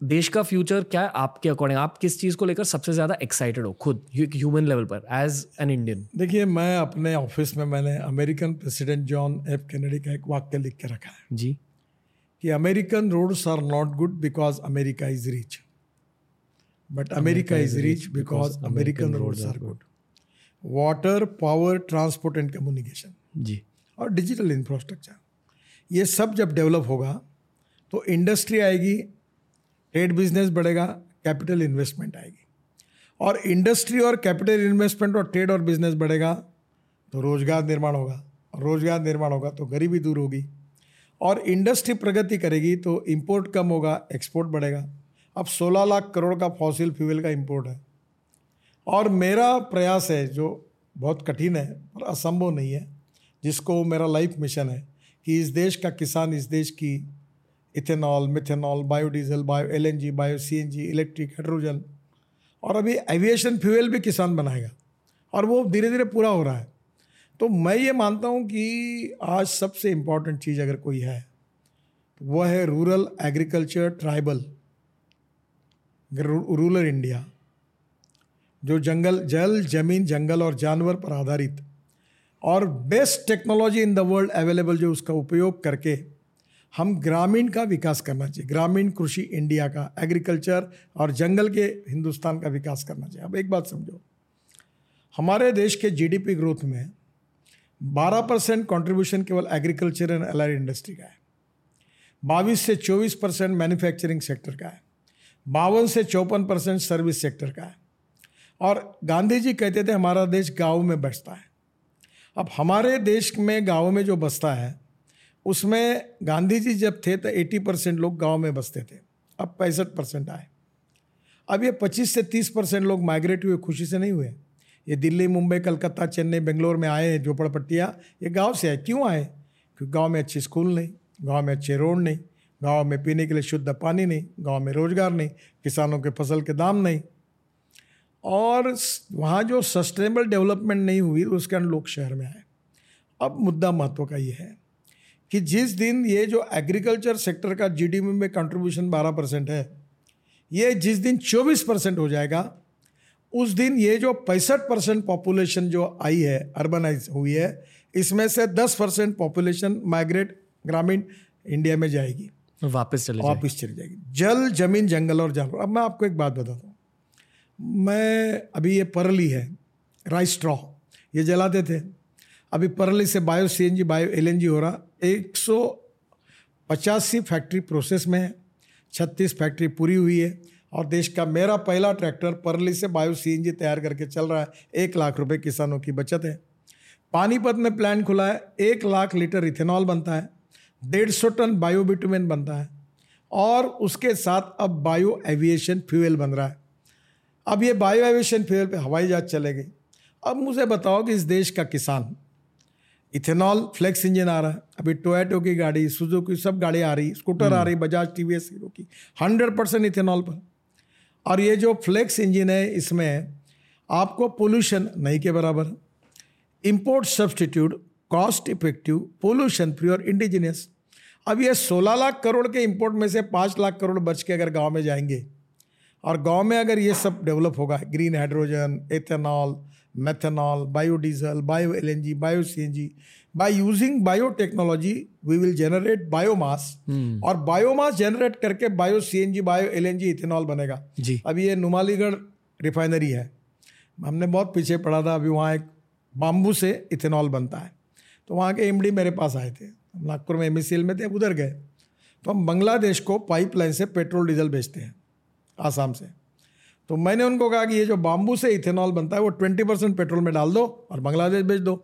देश का फ्यूचर क्या है? आपके अकॉर्डिंग आप किस चीज़ को लेकर सबसे ज़्यादा एक्साइटेड हो? खुद ह्यूमन लेवल पर एज एन इंडियन देखिए मैं अपने ऑफ़िस में मैंने American president John F Kennedy का एक वाक्य लिख के रखा है। जी। कि American roads are not good because America is rich but America is rich because American roads are good water power transport and communication जी। और डिजिटल इंफ्रास्ट्रक्चर ये सब जब डेवलप होगा तो इंडस्ट्री आएगी ट्रेड बिज़नेस बढ़ेगा कैपिटल इन्वेस्टमेंट आएगी। और इंडस्ट्री और कैपिटल इन्वेस्टमेंट और ट्रेड और बिज़नेस बढ़ेगा तो रोज़गार निर्माण होगा। और रोज़गार निर्माण होगा तो गरीबी दूर होगी। और इंडस्ट्री प्रगति करेगी तो इम्पोर्ट कम होगा एक्सपोर्ट बढ़ेगा। अब 16 लाख करोड़ का फॉसिल फ्यूल का इम्पोर्ट है। और मेरा प्रयास है, जो बहुत कठिन है, पर असंभव नहीं है, जिसको मेरा लाइफ मिशन है, कि इस देश का किसान इस देश की ethanol, methanol, biodiesel, bio L LNG, bio, CNG, electric, hydrogen. और अभी एविएशन फ्यूल भी किसान बनाएगा और वो धीरे धीरे पूरा हो रहा है। तो मैं ये मानता हूँ कि आज सबसे इंपॉर्टेंट चीज़ अगर कोई है तो वह है rural agriculture tribal rural India जो जंगल, जल, ज़मीन, जंगल और जानवर पर आधारित और best technology in the world available जो उसका उपयोग करके हम ग्रामीण का विकास करना चाहिए। ग्रामीण कृषि इंडिया का, एग्रीकल्चर और जंगल के हिंदुस्तान का विकास करना चाहिए। अब एक बात समझो। हमारे देश के जीडीपी ग्रोथ में 12 परसेंट कॉन्ट्रीब्यूशन केवल एग्रीकल्चर एंड अलाइड इंडस्ट्री का है। बाईस से 24 परसेंट मैन्युफैक्चरिंग सेक्टर का है। बावन से चौपन परसेंट सर्विस सेक्टर का है। और गांधी जी कहते थे, हमारा देश गाँव में बसता है। अब हमारे देश में गाँव में जो बसता है उसमें गांधी जी जब थे तो 80 परसेंट लोग गाँव में बसते थे। अब पैंसठ परसेंट आए। अब ये 25 से 30 परसेंट लोग माइग्रेट हुए, खुशी से नहीं हुए। ये दिल्ली, मुंबई, कलकत्ता, चेन्नई, बेंगलोर में आए हैं झोपड़पट्टियाँ, ये गाँव से आए। क्यों आए? क्योंकि गाँव में अच्छे स्कूल नहीं, गाँव में अच्छे रोड नहीं, गाँव में पीने के लिए शुद्ध पानी नहीं, गाँव में रोज़गार नहीं, किसानों के फ़सल के दाम नहीं। और वहाँ जो सस्टेनेबल डेवलपमेंट नहीं हुई, उसके कारण लोग शहर में आए। अब मुद्दा महत्व का ये है। कि जिस दिन ये जो एग्रीकल्चर सेक्टर का जीडीपी में कंट्रीब्यूशन 12 परसेंट है ये जिस दिन 24 परसेंट हो जाएगा उस दिन ये जो पैंसठ परसेंट पॉपुलेशन जो आई है अर्बनाइज हुई है इसमें से 10 परसेंट पॉपुलेशन माइग्रेट ग्रामीण इंडिया में जाएगी। वापस चले वापस चली जाएगी। जल ज़मीन जंगल और जानवर। अब मैं आपको एक बात बताता हूँ। मैं अभी ये परली है राइस स्ट्रॉ ये जलाते थे। अभी परली से bio C N G bio LNG हो रहा। एक सौ पचासी फैक्ट्री प्रोसेस में है छत्तीस फैक्ट्री पूरी हुई है और देश का मेरा पहला ट्रैक्टर परली से बायो सीएनजी तैयार करके चल रहा है। एक लाख रुपए किसानों की बचत है। पानीपत में प्लांट खुला है। एक लाख लीटर इथेनॉल बनता है। डेढ़ सौ टन बायोबिटुमेन बनता है। और उसके साथ अब बायो एविएशन फ्यूल बन रहा है। अब ये बायो एविएशन फ्यूल पे हवाई जहाज़ चलेगी। अब मुझे बताओ कि इस देश का किसान इथेनॉल फ्लेक्स इंजन आ रहा है। अभी टोयटो की गाड़ी सुजुकी सब गाड़ी आ रही स्कूटर आ रही Bajaj T V S Hero की। हंड्रेड परसेंट इथेनॉल पर। और ये जो फ्लेक्स इंजन है इसमें आपको पोल्यूशन नहीं के बराबर import substitute cost effective pollution free और इंडिजिनियस अब ये 16 लाख करोड़ के इंपोर्ट में से 5 लाख करोड़ बच के अगर गाँव में जाएँगे और गाँव में अगर ये सब डेवलप होगा green hydrogen ethanol methanol, biodiesel, bio-LNG, bio-CNG. By using biotechnology, we will generate biomass. Hmm. और बायोमास जनरेट करके bio CNG bio LNG ethanol बनेगा। जी। अब ये नुमालीगढ़ रिफाइनरी है। हमने बहुत पीछे पढ़ा था अभी वहाँ एक बाम्बू से इथेनॉल बनता है। तो वहाँ के एमडी मेरे पास आए थे। हम नागपुर में एम में थे उधर गए। तो हम बांग्लादेश को पाइपलाइन से पेट्रोल डीजल बेचते हैं आसाम से। तो मैंने उनको कहा कि ये जो बाम्बू से इथेनॉल बनता है वो ट्वेंटी परसेंट पेट्रोल में डाल दो और बांग्लादेश बेच दो।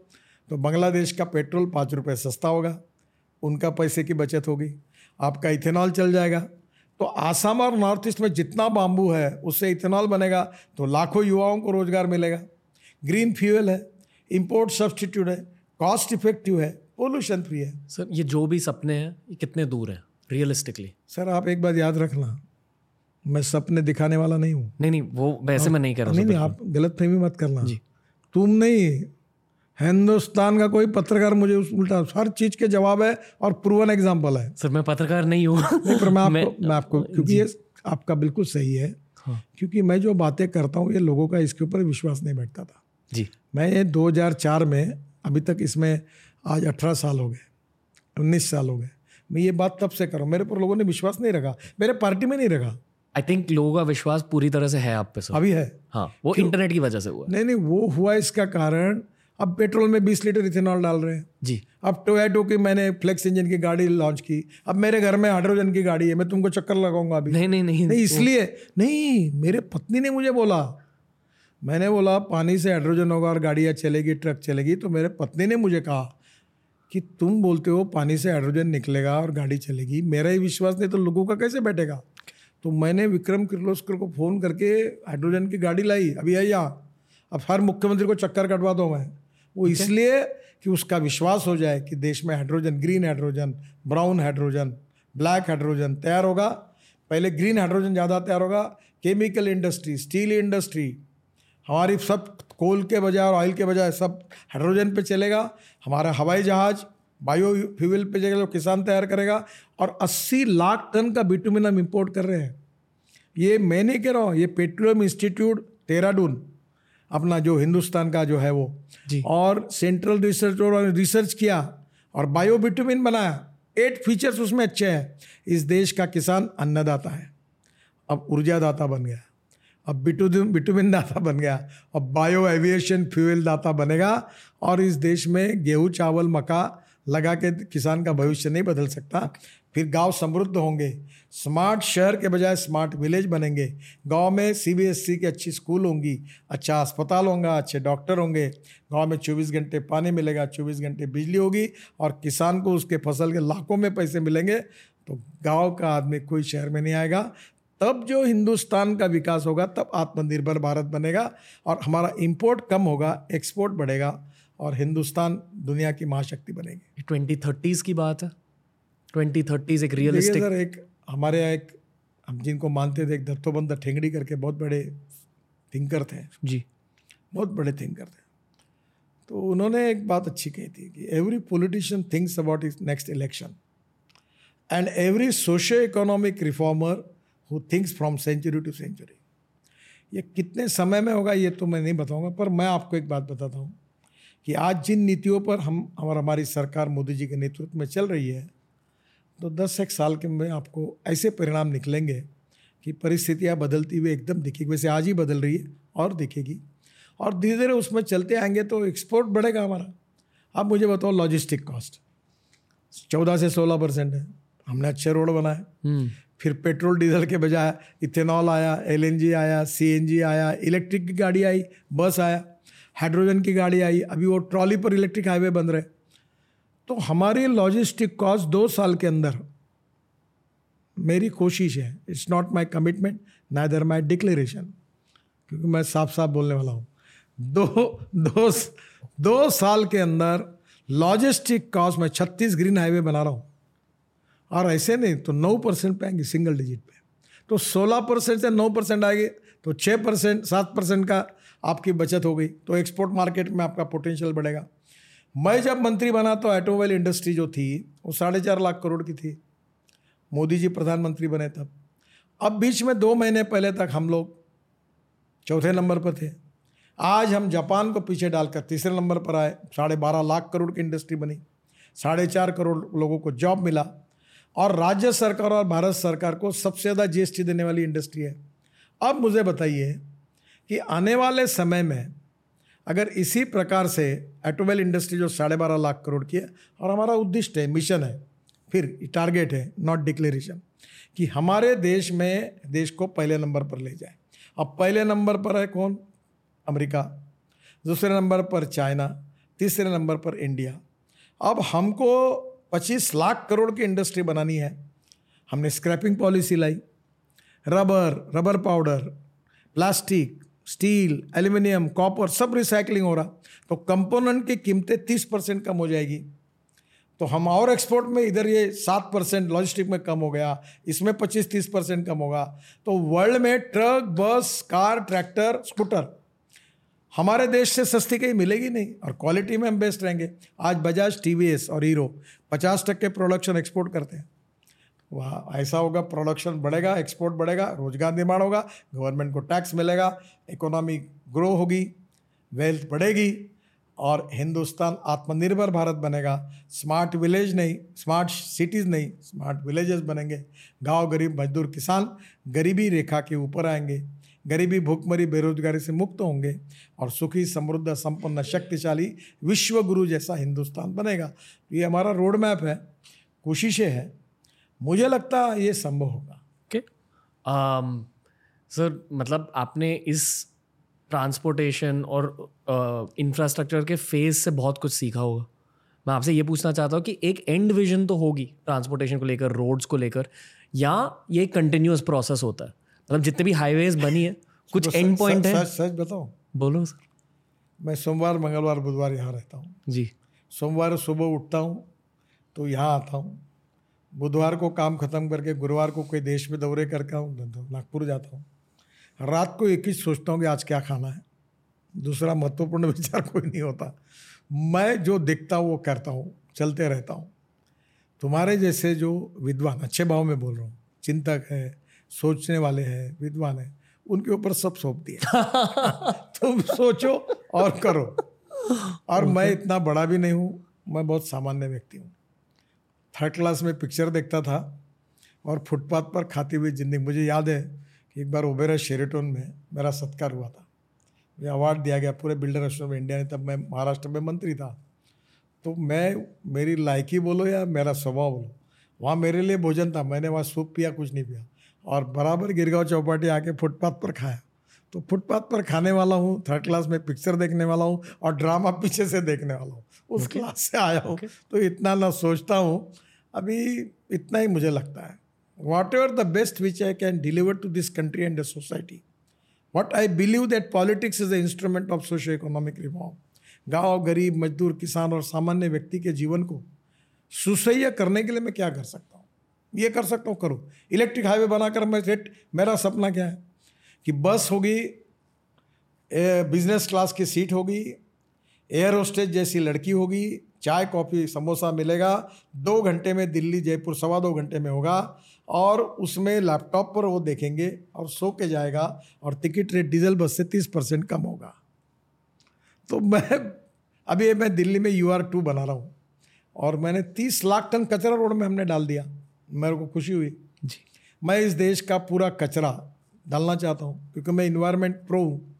तो बांग्लादेश का पेट्रोल पाँच रुपये सस्ता होगा उनका पैसे की बचत होगी आपका इथेनॉल चल जाएगा। तो आसाम और नॉर्थ ईस्ट में जितना बाम्बू है उससे इथेनॉल बनेगा तो लाखों युवाओं को रोज़गार मिलेगा। ग्रीन फ्यूल है इम्पोर्ट सब्सटीट्यूट है कॉस्ट इफ़ेक्टिव है पोल्यूशन फ्री है। सर ये जो भी सपने हैं ये कितने दूर हैं रियलिस्टिकली? सर आप एक बात याद रखना मैं सपने दिखाने वाला नहीं हूँ। नहीं नहीं वो वैसे मैं नहीं कर रहा नहीं नहीं आप गलत फहमी मत करना। जी। तुम नहीं हिंदुस्तान का कोई पत्रकार मुझे उस उल्टा हर चीज़ के जवाब है और प्रूवन एग्ज़ाम्पल है। सर मैं पत्रकार नहीं हूँ। पर मैं आपको मैं, मैं आपको क्योंकि ये आपका बिल्कुल सही है। हाँ। क्योंकि मैं जो बातें करता हूँ ये लोगों का इसके ऊपर विश्वास नहीं बैठता था। जी। मैं ये 2004 में अभी तक इसमें आज 18 साल हो गए 19 साल हो गए। मैं ये बात तब से कर रहा हूँ। मेरे पर लोगों ने विश्वास नहीं रखा। मेरे पार्टी में नहीं रखा। आई थिंक लोगों का विश्वास पूरी तरह से है आप पे सर अभी है। हाँ वो इंटरनेट की वजह से हुआ नहीं नहीं वो हुआ इसका कारण अब पेट्रोल में 20 लीटर इथेनॉल डाल रहे हैं। जी। अब टोयटो की मैंने फ्लेक्स इंजन की गाड़ी लॉन्च की। अब मेरे घर में हाइड्रोजन की गाड़ी है मैं तुमको चक्कर लगाऊँगा अभी। नहीं नहीं नहीं। नहीं इसलिए नहीं मेरे पत्नी ने मुझे बोला। मैंने बोला पानी से हाइड्रोजन होगा और गाड़ियाँ चलेगी ट्रक चलेगी तो मेरे पत्नी ने मुझे कहा कि तुम बोलते हो पानी से हाइड्रोजन निकलेगा और गाड़ी चलेगी। मेरा ही विश्वास नहीं तो लोगों का कैसे बैठेगा? तो मैंने विक्रम किर्लोस्कर को फ़ोन करके हाइड्रोजन की गाड़ी लाई अभी आई यहाँ। अब हर मुख्यमंत्री को चक्कर कटवा दो मैं। वो okay. इसलिए कि उसका विश्वास हो जाए कि देश में hydrogen green hydrogen brown hydrogen black hydrogen तैयार होगा। पहले ग्रीन हाइड्रोजन ज़्यादा तैयार होगा केमिकल इंडस्ट्री स्टील इंडस्ट्री हमारी सब कोल के बजाय और ऑयल के बजाय सब हाइड्रोजन पे चलेगा। हमारा हवाई जहाज़ बायो फ्यूल पे चलेगा किसान तैयार करेगा और 80 लाख टन का बिटुमिन हम इम्पोर्ट कर रहे हैं। ये मैं नहीं कह रहा हूँ ये पेट्रोलियम इंस्टीट्यूट तेराडून अपना जो हिंदुस्तान का जो है वो। जी। और सेंट्रल रिसर्च और रिसर्च किया और बायो बिटुमिन बनाया। एट फीचर्स उसमें अच्छे हैं। इस देश का किसान अन्नदाता है। अब ऊर्जादाता बन गया। अब बिटुमिन बिटुमिन दाता बन गया। अब बायो एविएशन फ्यूल दाता बनेगा। और इस देश में गेहूँ चावल मका लगा के किसान का भविष्य नहीं बदल सकता। फिर गाँव समृद्ध होंगे। स्मार्ट शहर के बजाय स्मार्ट विलेज बनेंगे। गाँव में सीबीएसई की अच्छी स्कूल होंगी। अच्छा अस्पताल होगा, अच्छे डॉक्टर होंगे। गाँव में 24 घंटे पानी मिलेगा 24 घंटे बिजली होगी और किसान को उसके फ़सल के लाखों में पैसे मिलेंगे। तो गाँव का आदमी कोई शहर में नहीं आएगा। तब जो हिंदुस्तान का विकास होगा, तब आत्मनिर्भर भारत बनेगा और हमारा इम्पोर्ट कम होगा एक्सपोर्ट बढ़ेगा। और हिंदुस्तान दुनिया की महाशक्ति बनेगी। ट्वेंटी थर्टीज की बात है। ट्वेंटी थर्टीज एक रियलिस्टिक सर एक हमारे यहाँ एक हम जिनको मानते थे एक दत्तोबंद ठेंगड़ी करके बहुत बड़े थिंकर थे। जी। बहुत बड़े थिंकर थे। तो उन्होंने एक बात अच्छी कही थी कि every politician thinks about is next election and every socio economic reformer who thinks from century to century ये कितने समय में होगा ये तो मैं नहीं बताऊँगा पर मैं आपको एक बात बताता हूँ। कि आज जिन नीतियों पर हम और हमारी सरकार मोदी जी के नेतृत्व में चल रही है तो दस एक साल के में आपको ऐसे परिणाम निकलेंगे कि परिस्थितियाँ बदलती हुई एकदम दिखेगी। वैसे आज ही बदल रही है और दिखेगी। और धीरे धीरे उसमें चलते आएँगे तो एक्सपोर्ट बढ़ेगा हमारा। अब मुझे बताओ लॉजिस्टिक कॉस्ट चौदह से सोलह परसेंट है। हमने अच्छे रोड बनाए। हम्म। फिर पेट्रोल डीजल के बजाय इथेनॉल आया एलएनजी आया सीएनजी आया इलेक्ट्रिक की गाड़ी आई बस आया। हाइड्रोजन की गाड़ी आई, अभी वो ट्रॉली पर इलेक्ट्रिक हाईवे बन रहे। तो हमारी लॉजिस्टिक कॉस्ट दो साल के अंदर, मेरी कोशिश है it's not my commitment neither my declaration क्योंकि मैं साफ़ साफ़ बोलने वाला हूँ। दो दो दो साल के अंदर लॉजिस्टिक कॉस्ट में छत्तीस ग्रीन हाईवे बना रहा हूँ। और ऐसे नहीं तो नौ परसेंट पे आएँगे सिंगल डिजिट पे। तो सोलह परसेंट से नौ परसेंट आएगी तो छः परसेंट, सात परसेंट का आपकी बचत हो गई। तो एक्सपोर्ट मार्केट में आपका पोटेंशियल बढ़ेगा। मैं जब मंत्री बना तो ऑटोमोबाइल इंडस्ट्री जो थी, वो साढ़े चार लाख करोड़ की थी। मोदी जी प्रधानमंत्री बने तब। अब बीच में दो महीने पहले तक हम लोग चौथे नंबर पर थे। आज हम जापान को पीछे डालकर तीसरे नंबर पर आए। साढ़े बारह लाख करोड़ की इंडस्ट्री बनी। साढ़े चार करोड़ लोगों को जॉब मिला। और राज्य सरकार और भारत सरकार को सबसे ज़्यादा जीएसटी देने वाली इंडस्ट्री है। अब मुझे बताइए कि आने वाले समय में अगर इसी प्रकार से ऑटोमोबाइल इंडस्ट्री जो साढ़े बारह लाख करोड़ की है, और हमारा उद्दिष्ट है मिशन है, फिर टारगेट है नॉट डिक्लेरेशन कि हमारे देश में देश को पहले नंबर पर ले जाए। अब पहले नंबर पर है कौन? अमेरिका, दूसरे नंबर पर चाइना, तीसरे नंबर पर इंडिया। अब हमको 25 लाख करोड़ की इंडस्ट्री बनानी है। हमने स्क्रैपिंग पॉलिसी लाई। Rubber rubber powder plastic steel, aluminium, copper सब रिसाइकलिंग हो रहा। तो कंपोनेंट की कीमतें तीस परसेंट कम हो जाएगी। तो हम और एक्सपोर्ट में इधर ये सात परसेंट लॉजिस्टिक में कम हो गया। इसमें पच्चीस तीस परसेंट कम होगा। तो वर्ल्ड में truck bus car tractor scooter हमारे देश से सस्ती कहीं मिलेगी नहीं और क्वालिटी में हम बेस्ट रहेंगे। आज बजाज टी और हीरो पचास टक्के प्रोडक्शन एक्सपोर्ट करते हैं। वहाँ ऐसा होगा प्रोडक्शन बढ़ेगा एक्सपोर्ट बढ़ेगा, रोज़गार निर्माण होगा गवर्नमेंट को टैक्स मिलेगा इकोनॉमी ग्रो होगी वेल्थ बढ़ेगी और हिंदुस्तान आत्मनिर्भर भारत बनेगा। स्मार्ट विलेज नहीं स्मार्ट सिटीज़ नहीं स्मार्ट विलेजेस बनेंगे। गाँव गरीब, मजदूर, किसान गरीबी रेखा के ऊपर आएँगे। गरीबी, भूखमरी, बेरोजगारी से मुक्त होंगे और सुखी, समृद्ध, संपन्न, शक्तिशाली विश्व गुरु जैसा हिंदुस्तान बनेगा। ये हमारा रोड मैप है, कोशिशें हैं मुझे लगता है ये संभव होगा। ओके। सर मतलब आपने इस ट्रांसपोर्टेशन और इंफ्रास्ट्रक्चर के फ़ेज़ से बहुत कुछ सीखा होगा। मैं आपसे ये पूछना चाहता हूँ कि एक एंड विजन तो होगी ट्रांसपोर्टेशन को लेकर रोड्स को लेकर या ये कंटिन्यूस प्रोसेस होता है? मतलब जितने भी हाईवेज बनी है कुछ तो एंड पॉइंट है? सच सच बताओ बोलो सर। मैं सोमवार मंगलवार बुधवार यहाँ रहता हूँ। जी। सोमवार सुबह उठता हूँ तो यहाँ आता हूँ। बुधवार को काम खत्म करके गुरुवार को कोई देश में दौरे करके आऊँ तो नागपुर जाता हूँ। रात को एक ही सोचता हूँ कि आज क्या खाना है। दूसरा महत्वपूर्ण विचार कोई नहीं होता। मैं जो देखता हूँ वो करता हूँ चलते रहता हूँ। तुम्हारे जैसे जो विद्वान अच्छे भाव में बोल रहा हूँ चिंतक है सोचने वाले हैं विद्वान है उनके ऊपर सब सौंप दिया। तुम सोचो और करो। और मैं इतना बड़ा भी नहीं हूँ मैं बहुत सामान्य व्यक्ति हूँ। थर्ड क्लास में पिक्चर देखता था और फुटपाथ पर खाती हुई ज़िंदगी। मुझे याद है कि एक बार ओबेरा शेरेटोन में मेरा सत्कार हुआ था। मुझे अवार्ड दिया गया पूरे बिल्डर ऑफ़ इंडिया ने, तब मैं महाराष्ट्र में मंत्री था। तो मैं, मेरी लायकी बोलो या मेरा स्वभाव बोलो, वहाँ मेरे लिए भोजन था। मैंने वहाँ सूप पिया, कुछ नहीं पिया। और बराबर गिरगांव चौपाटी आके फुटपाथ पर खाया। तो फुटपाथ पर खाने वाला हूँ थर्ड क्लास में पिक्चर देखने वाला हूँ और ड्रामा पीछे से देखने वाला हूँ। उस okay. क्लास से आया हूँ। Okay. तो इतना ना सोचता हूँ अभी इतना ही मुझे लगता है। Whatever the best which I can deliver to this country and the society what I believe that politics is the instrument of socio economic reform गाँव गरीब मजदूर किसान और सामान्य व्यक्ति के जीवन को सुसह्य करने के लिए मैं क्या कर सकता हूँ? ये कर सकता हूँ करो। इलेक्ट्रिक हाईवे बनाकर मैं रेट मेरा सपना क्या है? कि बस होगी बिज़नेस क्लास की सीट होगी एयर होस्टेज जैसी लड़की होगी चाय कॉफ़ी समोसा मिलेगा दो घंटे में दिल्ली जयपुर सवा दो घंटे में होगा और उसमें लैपटॉप पर वो देखेंगे और सो के जाएगा और टिकट रेट डीजल बस से तीस परसेंट कम होगा। तो मैं अभी मैं दिल्ली में यू आर टू बना रहा हूँ और मैंने तीस लाख टन कचरा रोड में हमने डाल दिया। मेरे को खुशी हुई। जी। मैं इस देश का पूरा कचरा डालना चाहता हूँ, क्योंकि मैं इन्वायरमेंट प्रो हूँ।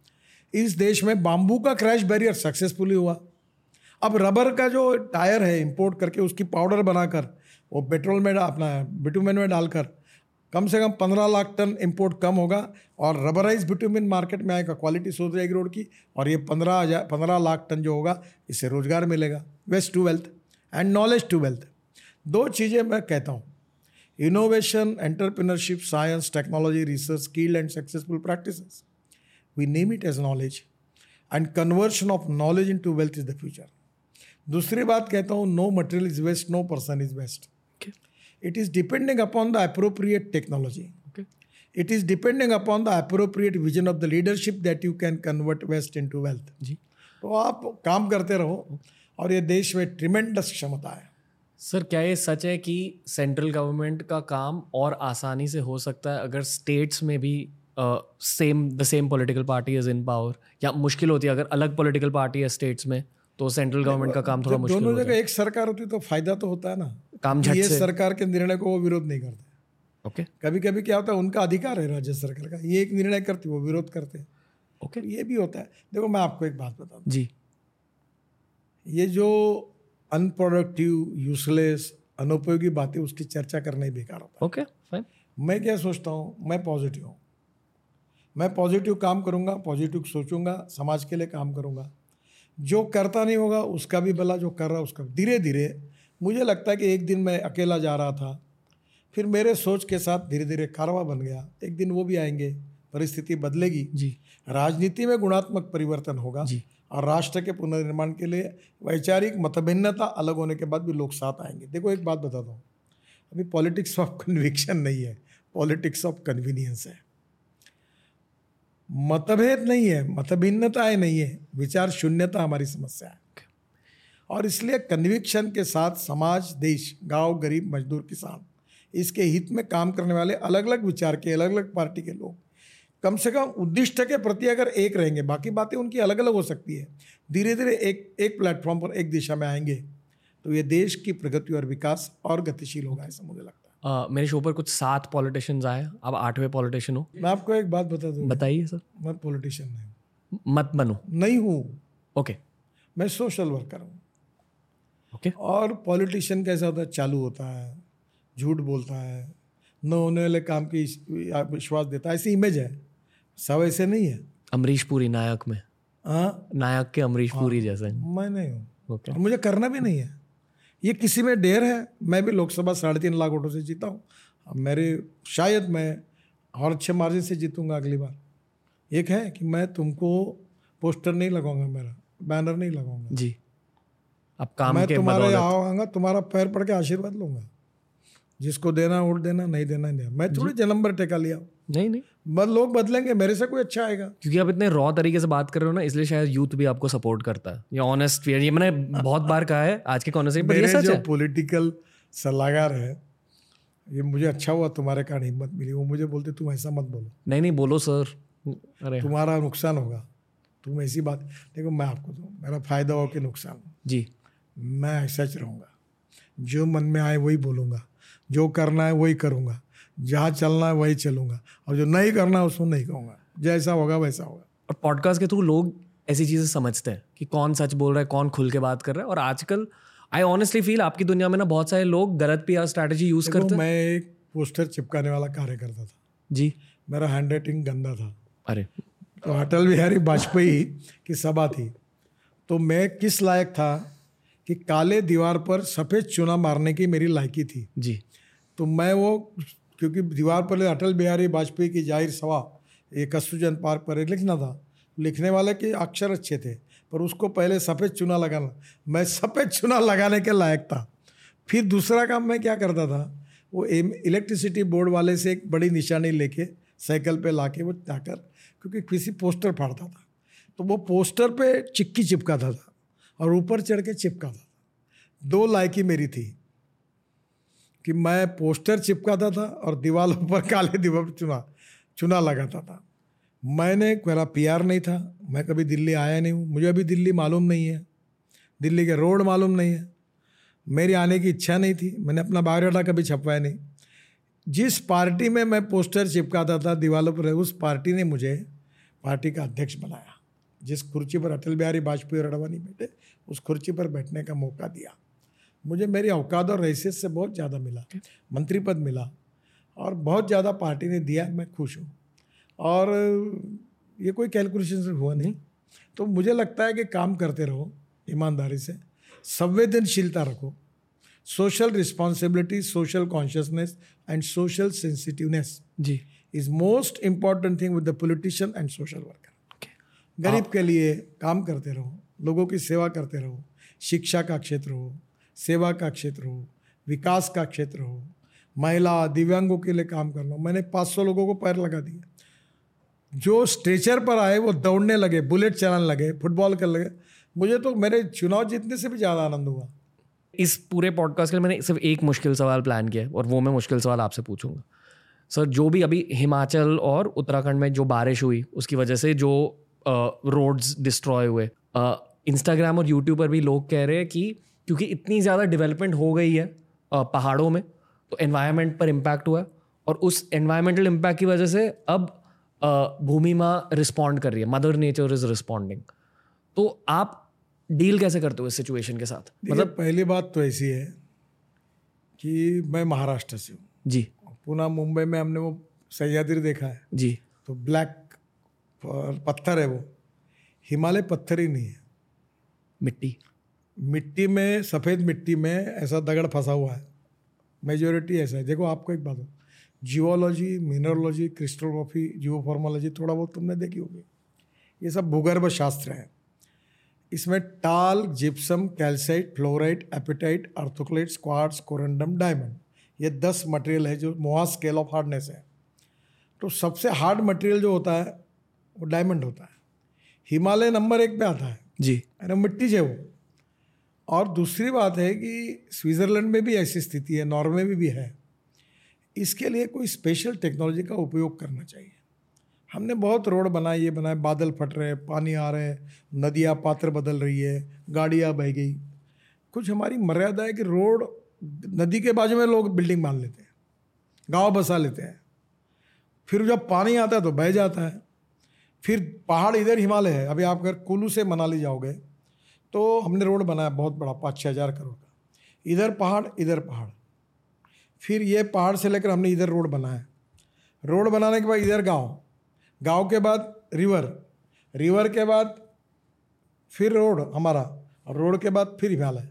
इस देश में बाम्बू का क्रैश बैरियर सक्सेसफुली हुआ। अब रबर का जो टायर है इंपोर्ट करके उसकी पाउडर बनाकर, वो पेट्रोल में अपना बिटुमिन में डालकर, कम से कम पंद्रह लाख टन इंपोर्ट कम होगा और रबराइज बिटुमिन मार्केट में आएगा क्वालिटी सोच जाएगी रोड की, और ये पंद्रह हज़ार, पंद्रह लाख टन जो होगा इससे रोज़गार मिलेगा। Waste to wealth and knowledge to wealth दो चीज़ें मैं कहता हूँ। Entrepreneurship science technology research skill and successful practice we name it as knowledge and conversion of knowledge into wealth is the future दूसरी बात कहता हूँ no material is waste no person is waste it is depending upon the appropriate technology it is depending upon the appropriate vision of the leadership that you can convert waste into wealth जी। तो आप काम करते रहो और ये देश में tremendous क्षमता है। सर क्या ये सच है कि सेंट्रल गवर्नमेंट का काम और आसानी से हो सकता है अगर स्टेट्स में भी same the same political party is in power या मुश्किल होती है अगर अलग पॉलिटिकल पार्टी है स्टेट्स में तो सेंट्रल गवर्नमेंट का काम थोड़ा मुश्किल दोनों जगह एक सरकार होती तो फ़ायदा तो होता है ना। काम ये सरकार के निर्णय को वो विरोध नहीं करते। Okay okay. कभी कभी क्या होता है उनका अधिकार है राज्य सरकार का ये एक निर्णय करती वो विरोध करते हैं। Okay okay. ये भी होता है। देखो मैं आपको एक बात बताऊँ। जी। ये जो अनप्रोडक्टिव यूजलेस अनुपयोगी बातें उसकी चर्चा करना ही बेकार होता है। ओके फाइन मैं क्या सोचता हूँ? मैं पॉजिटिव हूँ। मैं पॉजिटिव काम करूँगा पॉजिटिव सोचूँगा समाज के लिए काम करूँगा। जो करता नहीं होगा उसका भी भला जो कर रहा उसका धीरे धीरे मुझे लगता है कि एक दिन मैं अकेला जा रहा था। फिर मेरे सोच के साथ धीरे धीरे कारवा बन गया। एक दिन वो भी आएँगे परिस्थिति बदलेगी। जी। राजनीति में गुणात्मक परिवर्तन होगा। जी। और राष्ट्र के पुनर्निर्माण के लिए वैचारिक मतभिन्नता अलग होने के बाद भी लोग साथ आएँगे। देखो एक बात बता दो। अभी पॉलिटिक्स ऑफ़ कन्विक्शन नहीं है। पॉलिटिक्स ऑफ़ कन्वीनियंस है। मतभेद नहीं है मतभिन्नताएँ नहीं है विचार शून्यता हमारी समस्या है। और इसलिए कन्विक्शन के साथ समाज देश गाँव गरीब मजदूर किसान इसके हित में काम करने वाले अलग अलग विचार के अलग अलग पार्टी के लोग कम से कम उद्दिष्ट के प्रति अगर एक रहेंगे बाकी बातें उनकी अलग अलग हो सकती है। धीरे धीरे एक एक प्लेटफॉर्म पर एक दिशा में आएँगे तो ये देश की प्रगति और विकास और गतिशील होगा ऐसा मुझे लगता है। Uh, मेरे शो पर कुछ सात पॉलिटिशियंस आए अब आठवें पॉलिटिशियन हो। मैं आपको एक बात बता दूँ। बताइए सर। मैं पॉलिटिशियन नहीं मत बनो। नहीं हूँ। ओके। मैं सोशल वर्कर हूँ। ओके। और पॉलिटिशियन कैसा होता है? चालू होता है झूठ बोलता है न होने वाले काम की विश्वास देता है ऐसी इमेज है। सब ऐसे नहीं है? अमरीश पुरी नायक में। हाँ? नायक के अमरीश पुरी हाँ, जैसे मैं नहीं हूँ। Okay. मुझे करना भी नहीं है। ये किसी में डेर है। मैं भी लोकसभा साढ़े तीन लाख वोटों से जीता हूँ। मेरे शायद मैं और अच्छे मार्जिन से जीतूँगा अगली बार। एक है कि मैं तुमको पोस्टर नहीं लगाऊँगा मेरा बैनर नहीं लगाऊँगा। जी। अब काम मैं तुम्हारे आऊँगा तुम्हारा पैर पड़ के आशीर्वाद लूँगा। जिसको देना वोट देना नहीं देना नहीं मैं थोड़ी जन्म भर टेका लिया। नहीं नहीं। बस लोग बदलेंगे मेरे से कोई अच्छा आएगा। क्योंकि आप इतने रॉ तरीके से बात कर रहे हो ना इसलिए शायद यूथ भी आपको सपोर्ट करता है। ये ऑनेस्ट ये मैंने बहुत बार कहा है आज के कॉन्वर्सेशन पर ये सच जो है। पॉलिटिकल सलाहकार है ये मुझे अच्छा हुआ तुम्हारे कारण हिम्मत मिली। वो मुझे बोलते तुम ऐसा मत बोलो। नहीं नहीं बोलो सर अरे तुम्हारा नुकसान होगा। तुम ऐसी बात देखो मैं आपको दूँ मेरा फ़ायदा हो कि नुकसान हो। जी। मैं ऐसा ही रहूँगा। जो मन में आए वही बोलूँगा। जो करना है वही करूँगा। जहाँ चलना है वही चलूँगा। और जो नहीं करना है उसको नहीं कहूँगा। जैसा होगा वैसा होगा। और पॉडकास्ट के थ्रू लोग ऐसी चीज़ें समझते हैं कि कौन सच बोल रहा है कौन खुल के बात कर रहा है। और आजकल आई ऑनेस्टली फील आपकी दुनिया में ना बहुत सारे लोग गलत पी स्ट्रैटेजी यूज़ करते हैं। मैं एक पोस्टर चिपकाने वाला कार्य करता था। जी। मेरा हैंड राइटिंग गंदा था। अरे। तो अटल बिहारी वाजपेयी की सभा थी। तो मैं किस लायक था कि काले दीवार पर सफ़ेद चुना मारने की मेरी लायकी थी। जी। तो मैं वो, क्योंकि दीवार पर अटल बिहारी वाजपेयी की ज़ाहिर सभा ये कस्तूरचंद पार्क पर लिखना था, लिखने वाले के अक्षर अच्छे थे, पर उसको पहले सफ़ेद चुना लगाना, मैं सफ़ेद चुना लगाने के लायक था। फिर दूसरा काम मैं क्या करता था, वो इलेक्ट्रिसिटी बोर्ड वाले से एक बड़ी निशानी लेके साइकिल पे लाके वो जाकर, क्योंकि किसी पोस्टर फाड़ता था तो वो पोस्टर पे चिक्की चिपकाता था और ऊपर चढ़ के चिपकाता था। दो लायकी मेरी थी कि मैं पोस्टर चिपकाता था और दीवारों पर काले दीवार चुना चुना लगाता था। मैंने मेरा पीआर नहीं था, मैं कभी दिल्ली आया नहीं हूँ। मुझे अभी दिल्ली मालूम नहीं है, दिल्ली के रोड मालूम नहीं है। मेरी आने की इच्छा नहीं थी, मैंने अपना बायोडाटा कभी छपवाया नहीं। जिस पार्टी में मैं पोस्टर चिपकाता था दीवारों पर, उस पार्टी ने मुझे पार्टी का अध्यक्ष बनाया। जिस कुर्सी पर अटल बिहारी वाजपेयी और अडवाणी बैठे, उस कुर्सी पर बैठने का मौका दिया। मुझे मेरी औकात और हैसियत से बहुत ज़्यादा मिला। मंत्री पद मिला और बहुत ज़्यादा पार्टी ने दिया मैं खुश हूँ। और ये कोई कैलकुलेशन से हुआ नहीं। तो मुझे लगता है कि काम करते रहो ईमानदारी से संवेदनशीलता रखो social responsibility social consciousness and social sensitiveness ji. Is most important thing with the politician and social worker. गरीब के लिए काम करते रहो लोगों की सेवा करते रहो शिक्षा का क्षेत्र हो सेवा का क्षेत्र हो, विकास का क्षेत्र हो, महिला दिव्यांगों के लिए काम करना मैंने 500 लोगों को पैर लगा दिया। जो स्ट्रेचर पर आए, वो दौड़ने लगे, बुलेट चलाने लगे, फुटबॉल कर लगे। मुझे तो मेरे चुनाव जीतने से भी ज़्यादा आनंद हुआ। इस पूरे पॉडकास्ट के लिए मैंने सिर्फ़ एक मुश्किल सवाल प्लान किया है, और वो मैं मुश्किल सवाल आपसे पूछूँगा। सर जो भी अभी हिमाचल और उत्तराखंड में जो बारिश हुई, उसकी वजह से जो रोड्स डिस्ट्रॉय हुए इंस्टाग्राम और यूट्यूब पर भी लोग कह रहे हैं कि क्योंकि इतनी ज़्यादा डेवलपमेंट हो गई है पहाड़ों में तो एनवायरनमेंट पर इम्पैक्ट हुआ है और उस एनवायरमेंटल इम्पैक्ट की वजह से अब भूमि माँ रिस्पॉन्ड कर रही है मदर नेचर इज़ रिस्पॉन्डिंग तो आप डील कैसे करते हो इस सिचुएशन के साथ? मतलब पहली बात तो ऐसी है कि मैं महाराष्ट्र से हूँ। जी। पुनः मुंबई में हमने वो सह्याद्री देखा है। जी। तो ब्लैक पत्थर है वो। हिमालय पत्थर ही नहीं है। मिट्टी। मिट्टी में सफ़ेद मिट्टी में ऐसा दगड़ फंसा हुआ है। मेजोरिटी ऐसा है। देखो आपको एक बात हो जियोलॉजी मिनरोलॉजी क्रिस्टोग्राफी जियोफॉर्मोलॉजी थोड़ा बहुत तुमने देखी होगी। ये सब भूगर्भ शास्त्र है। इसमें talc gypsum calcite fluorite apatite orthoclase quartz corundum diamond ये दस मटेरियल है जो मोहा स्केल ऑफ़ हार्डनेस है। तो सबसे हार्ड मटेरियल जो होता है वो डायमंड होता है। हिमालय नंबर एक पे आता है। जी। अरे मिट्टी से वो। और दूसरी बात है कि स्विट्ज़रलैंड में भी ऐसी स्थिति है, नॉर्वे में भी है। इसके लिए कोई स्पेशल टेक्नोलॉजी का उपयोग करना चाहिए। हमने बहुत रोड बनाए, ये बनाए, बादल फट रहे पानी आ रहे नदियाँ, पात्र बदल रही है, गाड़ियाँ बह गई। कुछ हमारी मर्यादा है कि रोड, नदी के बाजू में लोग बिल्डिंग बाँध लेते हैं, गाँव बसा लेते हैं। फिर जब पानी आता है तो बह जाता है। फिर पहाड़ इधर हिमालय है। अभी आप अगर कुल्लू से मनाली जाओगे तो हमने रोड बनाया बहुत बड़ा, पाँच छः हज़ार करोड़ का। इधर पहाड़ इधर पहाड़। फिर ये पहाड़ से लेकर हमने इधर रोड बनाया। रोड बनाने के बाद इधर गाँव। गाँव के बाद रिवर। रिवर के बाद फिर रोड हमारा। और रोड के बाद फिर हिमालय।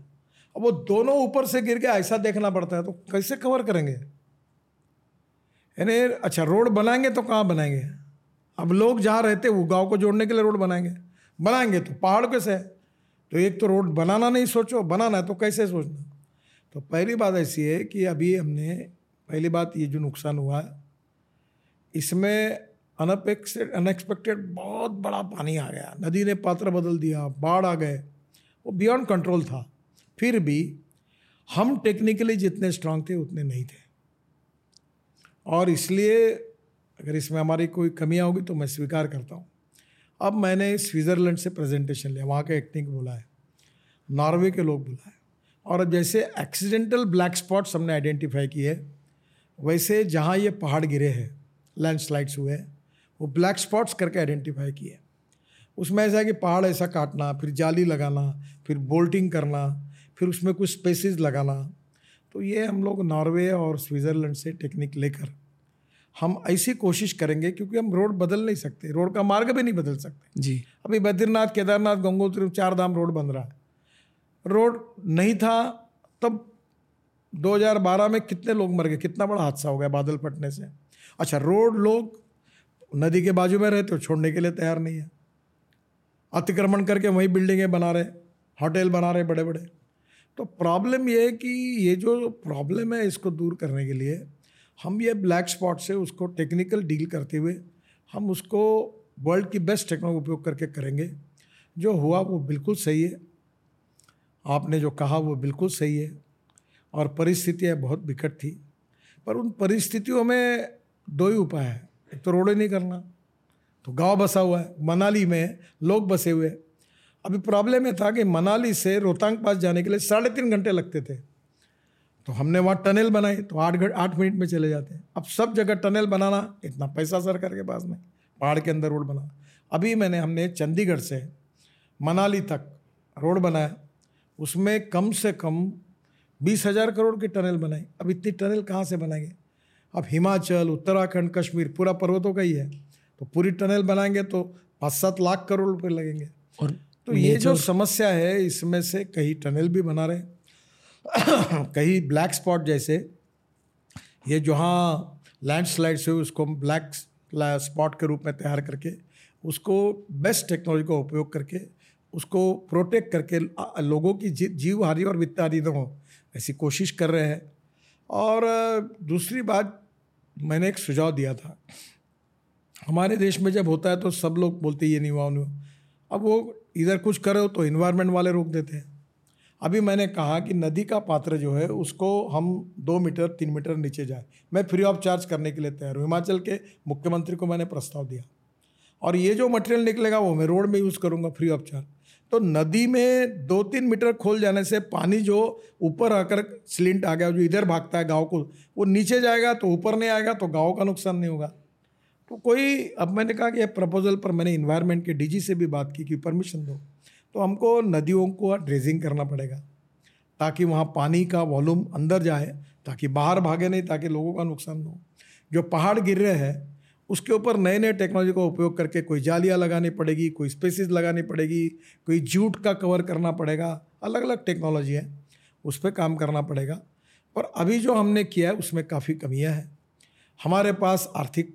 अब वो दोनों ऊपर से गिर के ऐसा देखना पड़ता है तो कैसे कवर करेंगे? यानी अच्छा रोड बनाएँगे तो कहाँ बनाएँगे? अब लोग जहाँ रहते वो गाँव को जोड़ने के लिए रोड बनाएँगे। बनाएँगे तो पहाड़ कैसे? है तो एक तो रोड बनाना नहीं सोचो, बनाना है तो कैसे सोचना? तो पहली बात ऐसी है कि अभी हमने, पहली बात ये जो नुकसान हुआ इसमें अनपेक्सेड अनएक्सपेक्टेड बहुत बड़ा पानी आ गया। नदी ने पात्र बदल दिया, बाढ़ आ गए, वो बियॉन्ड कंट्रोल था। फिर भी हम टेक्निकली जितने स्ट्रांग थे, उतने नहीं थे। और इसलिए अगर इसमें हमारी कोई कमियाँ होगी तो मैं स्वीकार करता हूँ। अब मैंने स्विट्ज़रलैंड से प्रेजेंटेशन लिया, वहाँ के एक्टिंग बोला है, नॉर्वे के लोग बुलाए और अब जैसे एक्सीडेंटल ब्लैक स्पॉट्स हमने आइडेंटिफाई किए वैसे जहाँ ये पहाड़ गिरे हैं लैंडस्लाइड्स हुए वो ब्लैक स्पॉट्स करके आइडेंटिफाई किए उसमें ऐसा है कि पहाड़ ऐसा काटना, फिर जाली लगाना, फिर बोल्टिंग करना, फिर उसमें कुछ स्पेसिस लगाना। तो ये हम लोग नॉर्वे और स्विट्ज़रलैंड से टेक्निक लेकर हम ऐसी कोशिश करेंगे क्योंकि हम रोड बदल नहीं सकते। रोड का मार्ग भी नहीं बदल सकते। जी। अभी बद्रीनाथ केदारनाथ गंगोत्री चार धाम रोड बन रहा है। रोड नहीं था तब 2012 में कितने लोग मर गए? कितना बड़ा हादसा हो गया बादल फटने से। अच्छा रोड लोग नदी के बाजू में रहते हो छोड़ने के लिए तैयार नहीं है। अतिक्रमण करके वही बिल्डिंगें बना रहे होटल बना रहे बड़े बड़े तो प्रॉब्लम ये है कि ये जो प्रॉब्लम है इसको दूर करने के लिए हम ये ब्लैक स्पॉट से उसको टेक्निकल डील करते हुए, हम उसको वर्ल्ड की बेस्ट टेक्नोलॉजी उपयोग करके करेंगे। जो हुआ वो बिल्कुल सही है। आपने जो कहा वो बिल्कुल सही है और परिस्थितियाँ बहुत विकट थी। पर उन परिस्थितियों में दो ही उपाय है। एक तो रोड नहीं करना तो गाँव बसा हुआ है, मनाली में लोग बसे हुए अभी प्रॉब्लम ये था कि मनाली से रोहतांग पास जाने के लिए साढ़े तीन घंटे लगते थे। तो हमने वहाँ टनल बनाई तो आठ घंटे आठ मिनट में चले जाते हैं। अब सब जगह टनल बनाना इतना पैसा सरकार के पास नहीं पहाड़ के अंदर रोड बना अभी मैंने हमने चंडीगढ़ से मनाली तक रोड बनाया। उसमें कम से कम बीस हज़ार करोड़ की टनल बनाई। अब इतनी टनल कहाँ से बनाएँगे? अब हिमाचल उत्तराखंड कश्मीर पूरा पर्वतों का ही है। तो पूरी टनल बनाएँगे तो पाँच सात लाख करोड़ रुपये लगेंगे। और तो ये जो समस्या है इसमें से कहीं टनल भी बना रहे कहीं ब्लैक स्पॉट जैसे ये जहाँ लैंडस्लाइड से उसको ब्लैक स्पॉट के रूप में तैयार करके उसको बेस्ट टेक्नोलॉजी का उपयोग करके उसको प्रोटेक्ट करके लोगों की जी, जीव हानि और वित्त हानि न हो ऐसी कोशिश कर रहे हैं। और दूसरी बात मैंने एक सुझाव दिया था। हमारे देश में जब होता है तो सब लोग बोलते ये नहीं हुआ अब वो इधर कुछ करो तो इन्वायरमेंट वाले रोक देते हैं। अभी मैंने कहा कि नदी का पात्र जो है, उसको हम दो मीटर, तीन मीटर नीचे जाए। मैं फ्री ऑफ़ चार्ज करने के लिए तैयार हूँ। हिमाचल के मुख्यमंत्री को मैंने प्रस्ताव दिया। और ये जो मटेरियल निकलेगा, वो मैं रोड में यूज़ करूँगा फ्री ऑफ़ चार्ज तो नदी में दो तीन मीटर खोल जाने से पानी जो ऊपर आकर स्लिंट आ गया, जो इधर भागता है गाँव को, वो नीचे जाएगा तो ऊपर नहीं आएगा तो गाँव का नुकसान नहीं होगा। तो कोई, अब मैंने कहा कि प्रपोजल पर मैंने इन्वायरमेंट के डीजी से भी बात की कि परमिशन दो। तो हमको नदियों को ड्रेजिंग करना पड़ेगा, ताकि वहाँ पानी का वॉल्यूम अंदर जाए, ताकि बाहर भागे नहीं, ताकि लोगों का नुकसान हो। जो पहाड़ गिर रहे हैं, उसके ऊपर नए नए टेक्नोलॉजी का उपयोग करके कोई जालियाँ लगानी पड़ेगी, कोई स्पेसिस लगानी पड़ेगी, कोई जूट का कवर करना पड़ेगा अलग अलग टेक्नोलॉजी है, उस पर काम करना पड़ेगा। पर अभी जो हमने किया है, उसमें काफ़ी कमियाँ हैं। हमारे पास आर्थिक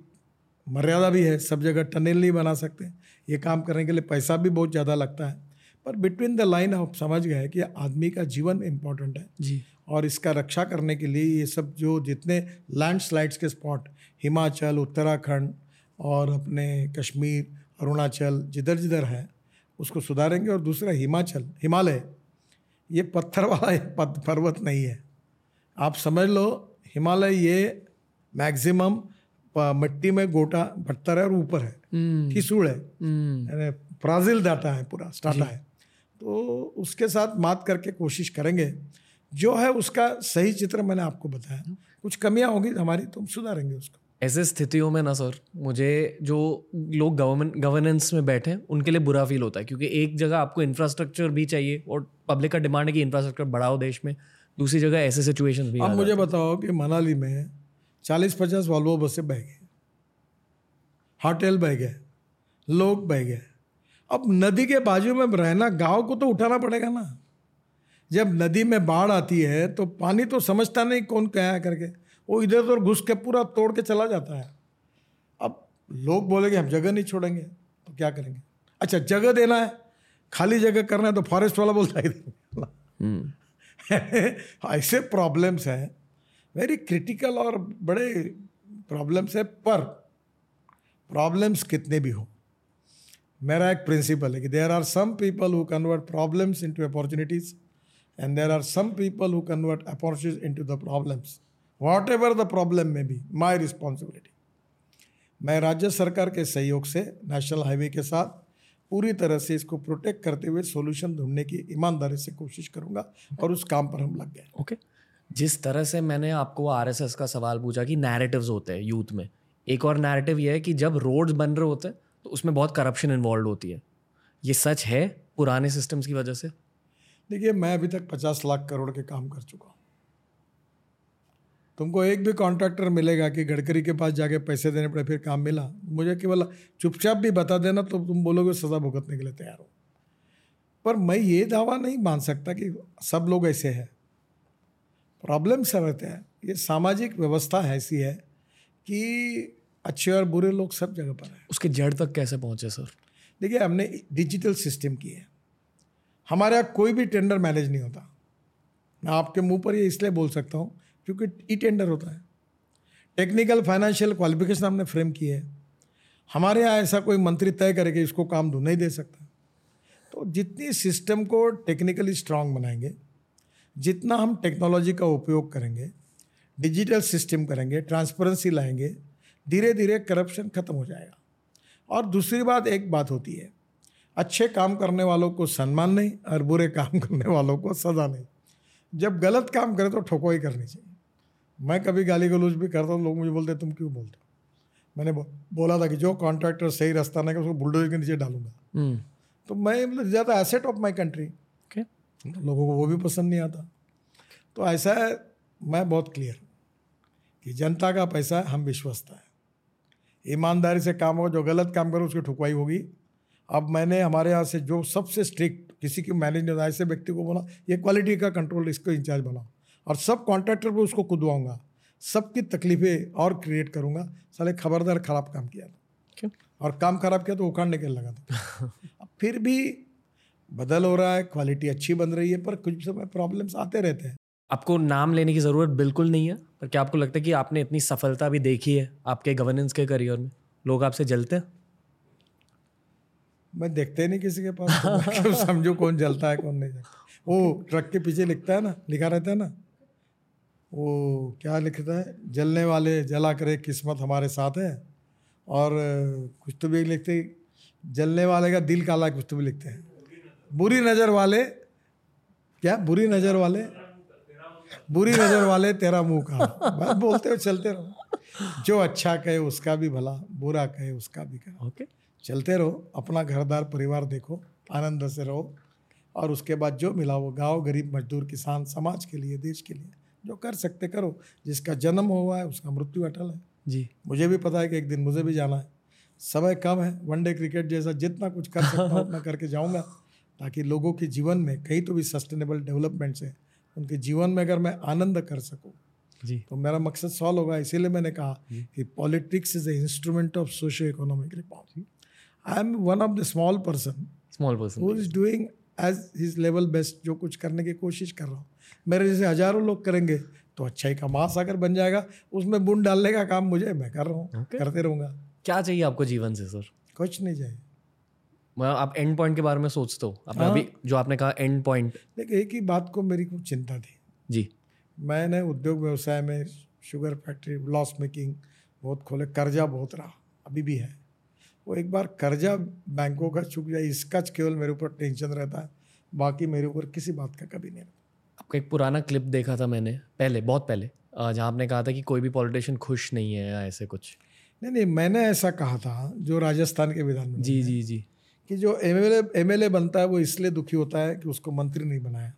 मर्यादा भी है, सब जगह टनल नहीं बना सकते, ये काम करने के लिए पैसा भी बहुत ज़्यादा लगता है। पर बिटवीन द लाइन आप समझ गए कि आदमी का जीवन इम्पोर्टेंट है। जी। और इसका रक्षा करने के लिए ये सब जो जितने लैंडस्लाइड्स के स्पॉट हिमाचल उत्तराखंड और अपने कश्मीर अरुणाचल जिधर जिधर है उसको सुधारेंगे और दूसरा हिमाचल हिमालय ये पत्थर वाला पर्वत नहीं है। आप समझ लो हिमालय ये मैक्सिमम मिट्टी में गोटा पत्थर है और ऊपर है। ठिसूड़ हम्म। है ब्राज़ील हम्म। डाटा है पूरा स्टाटा है। तो उसके साथ मात करके कोशिश करेंगे। जो है उसका सही चित्र मैंने आपको बताया। कुछ कमियाँ होंगी हमारी तो हम सुधारेंगे उसको। ऐसे स्थितियों में ना सर मुझे जो लोग गवर्नमेंट गवर्नेंस में बैठे हैं उनके लिए बुरा फील होता है क्योंकि एक जगह आपको इंफ्रास्ट्रक्चर भी चाहिए और पब्लिक का डिमांड है कि इंफ्रास्ट्रक्चर बढ़ाओ देश में दूसरी जगह ऐसे सिचुएशन भी अब मुझे बताओ कि मनाली में चालीस पचास वॉल्वो बसें बह गए होटल बह गए। लोग बह गए। अब नदी के बाजू में रहना गाँव को तो उठाना पड़ेगा ना। जब नदी में बाढ़ आती है तो पानी तो समझता नहीं कौन क्या करके। वो इधर उधर घुस के पूरा तोड़ के चला जाता है। अब लोग बोलेंगे हम जगह नहीं छोड़ेंगे। तो क्या करेंगे? अच्छा जगह देना है। खाली जगह करना है तो फॉरेस्ट वाला बोलता है हम्म। ऐसे प्रॉब्लम्स हैं। वेरी क्रिटिकल और बड़े प्रॉब्लम्स है पर प्रॉब्लम्स कितने भी हो। मेरा एक प्रिंसिपल है कि there are some people who convert problems into opportunities and there are some people who convert opportunities into the problems whatever the problem में बी माई रिस्पॉन्सिबिलिटी मैं राज्य सरकार के सहयोग से नेशनल हाईवे के साथ पूरी तरह से इसको प्रोटेक्ट करते हुए सोल्यूशन ढूँढने की ईमानदारी से कोशिश करूँगा और उस काम पर हम लग गए ओके okay. जिस तरह से मैंने आपको आरएसएस का सवाल पूछा कि नैरेटिव्स होते हैं यूथ में, एक और नैरेटिव ये है कि जब रोड्स बन रहे होते हैं तो उसमें बहुत करप्शन इन्वॉल्व होती है। ये सच है पुराने सिस्टम्स की वजह से? देखिए, मैं अभी तक पचास लाख करोड़ के काम कर चुका हूँ। तुमको एक भी कॉन्ट्रैक्टर मिलेगा कि गडकरी के पास जाके पैसे देने पड़े, फिर काम मिला। मुझे केवल चुपचाप भी बता देना तो तुम बोलोगे सज़ा भुगतने के लिए तैयार हो। पर मैं ये दावा नहीं मान सकता कि सब लोग ऐसे हैं। प्रॉब्लम सब रहते हैं? ये सामाजिक व्यवस्था ऐसी है कि अच्छे और बुरे लोग सब जगह पर हैं। उसके जड़ तक कैसे पहुँचे सर? देखिए हमने डिजिटल सिस्टम की है। हमारे यहाँ कोई भी टेंडर मैनेज नहीं होता। मैं आपके मुँह पर ये इसलिए बोल सकता हूँ क्योंकि ई टेंडर होता है। टेक्निकल फाइनेंशियल क्वालिफिकेशन हमने फ्रेम की है। हमारे यहाँ ऐसा कोई मंत्री तय करे कि इसको काम दो नहीं दे सकता। तो जितनी सिस्टम को टेक्निकली स्ट्रांग बनाएँगे जितना हम टेक्नोलॉजी का उपयोग करेंगे डिजिटल सिस्टम करेंगे ट्रांसपेरेंसी लाएँगे धीरे धीरे करप्शन खत्म हो जाएगा। और दूसरी बात एक बात होती है अच्छे काम करने वालों को सम्मान नहीं और बुरे काम करने वालों को सजा नहीं। जब गलत काम करे तो ठोको ही करनी चाहिए। मैं कभी गाली गलूज भी करता हूँ लोग मुझे बोलते तुम क्यों बोलते हो? मैंने बोला था कि जो कॉन्ट्रैक्टर सही रास्ता नहीं उसको बुलडोजर के नीचे डालूँगा। हम्म। तो मैं मतलब ज़्यादा एसेट ऑफ़ माई कंट्री लोगों को वो भी पसंद नहीं आता। तो ऐसा है मैं बहुत क्लियर कि जनता का पैसा हम विश्वसता है। ईमानदारी से काम हो जो गलत काम करो उसकी ठुकवाई होगी। अब मैंने हमारे यहाँ से जो सबसे स्ट्रिक्ट किसी की मैनेज नहीं ऐसे व्यक्ति को बोला ये क्वालिटी का कंट्रोल इसको इंचार्ज बनाओ और सब कॉन्ट्रैक्टर पर उसको कुदवाऊँगा सबकी तकलीफें और क्रिएट करूँगा। साले खबरदार खराब काम किया था। और काम खराब किया तो उखाड़ने के लगा था। अब फिर भी बदल हो रहा है क्वालिटी अच्छी बन रही है पर कुछ समय प्रॉब्लम्स आते रहते हैं। आपको नाम लेने की ज़रूरत बिल्कुल नहीं है, पर क्या आपको लगता है कि आपने इतनी सफलता भी देखी है आपके गवर्नेंस के करियर में? लोग आपसे जलते हैं? मैं देखते नहीं किसी के पास तो समझो कौन जलता है, कौन नहीं जलता? वो ट्रक के पीछे लिखता है ना, लिखा रहता है ना? वो क्या लिखता है? जलने वाले, जला करे, किस्मत हमारे साथ है। और कुछ तो भी लिखते, जलने वाले का दिल काला कुछ तो भी लिखते हैं। बुरी नज़र वाले, क्या? बुरी नज़र वाले? बुरी नज़र वाले तेरा मुँह का बस बोलते हो चलते रहो। जो अच्छा कहे उसका भी भला बुरा कहे उसका भी कहे। ओके। चलते रहो अपना घरदार परिवार देखो आनंद से रहो। और उसके बाद जो मिला वो गाँव गरीब मजदूर किसान समाज के लिए देश के लिए। जो कर सकते करो। जिसका जन्म हुआ है उसका मृत्यु अटल है। जी। मुझे भी पता है कि एक दिन मुझे भी जाना है। समय कम है वनडे क्रिकेट जैसा जितना कुछ कर सकता हूँ उतना करके जाऊँगा। ताकि लोगों के जीवन में कहीं तो भी सस्टेनेबल डेवलपमेंट से उनके जीवन में अगर मैं आनंद कर सकूँ जी। तो मेरा मकसद सॉल्व होगा इसीलिए मैंने कहा कि politics is a instrument of socio economic reform I am one of the small person small person. Who is doing as his level best जो कुछ करने की कोशिश कर रहा हूँ। मेरे जैसे हज़ारों लोग करेंगे तो अच्छा ही का महासागर बन जाएगा। उसमें बुन डालने का काम मुझे मैं कर रहा हूँ okay. करते रहूँगा। क्या चाहिए आपको जीवन से सर? कुछ नहीं चाहिए। मैं आप एंड पॉइंट के बारे में सोचते हो। आपने हाँ। अभी जो आपने कहा एंड पॉइंट देखिए एक ही बात को मेरी कुछ चिंता थी। जी। मैंने उद्योग व्यवसाय में शुगर फैक्ट्री लॉस मेकिंग बहुत खोले कर्जा बहुत रहा अभी भी है। वो एक बार कर्जा बैंकों का चुक जाए इसका केवल मेरे ऊपर टेंशन रहता है बाकी मेरे ऊपर किसी बात का कभी नहीं रहता। आपका एक पुराना क्लिप देखा था मैंने पहले बहुत पहले जहाँ आपने कहा था कि कोई भी पॉलिटिशियन खुश नहीं है या ऐसे कुछ। नहीं नहीं मैंने ऐसा कहा था जो राजस्थान के विधान जी जी जी। कि जो एम एल बनता है वो इसलिए दुखी होता है कि उसको मंत्री नहीं बनाया।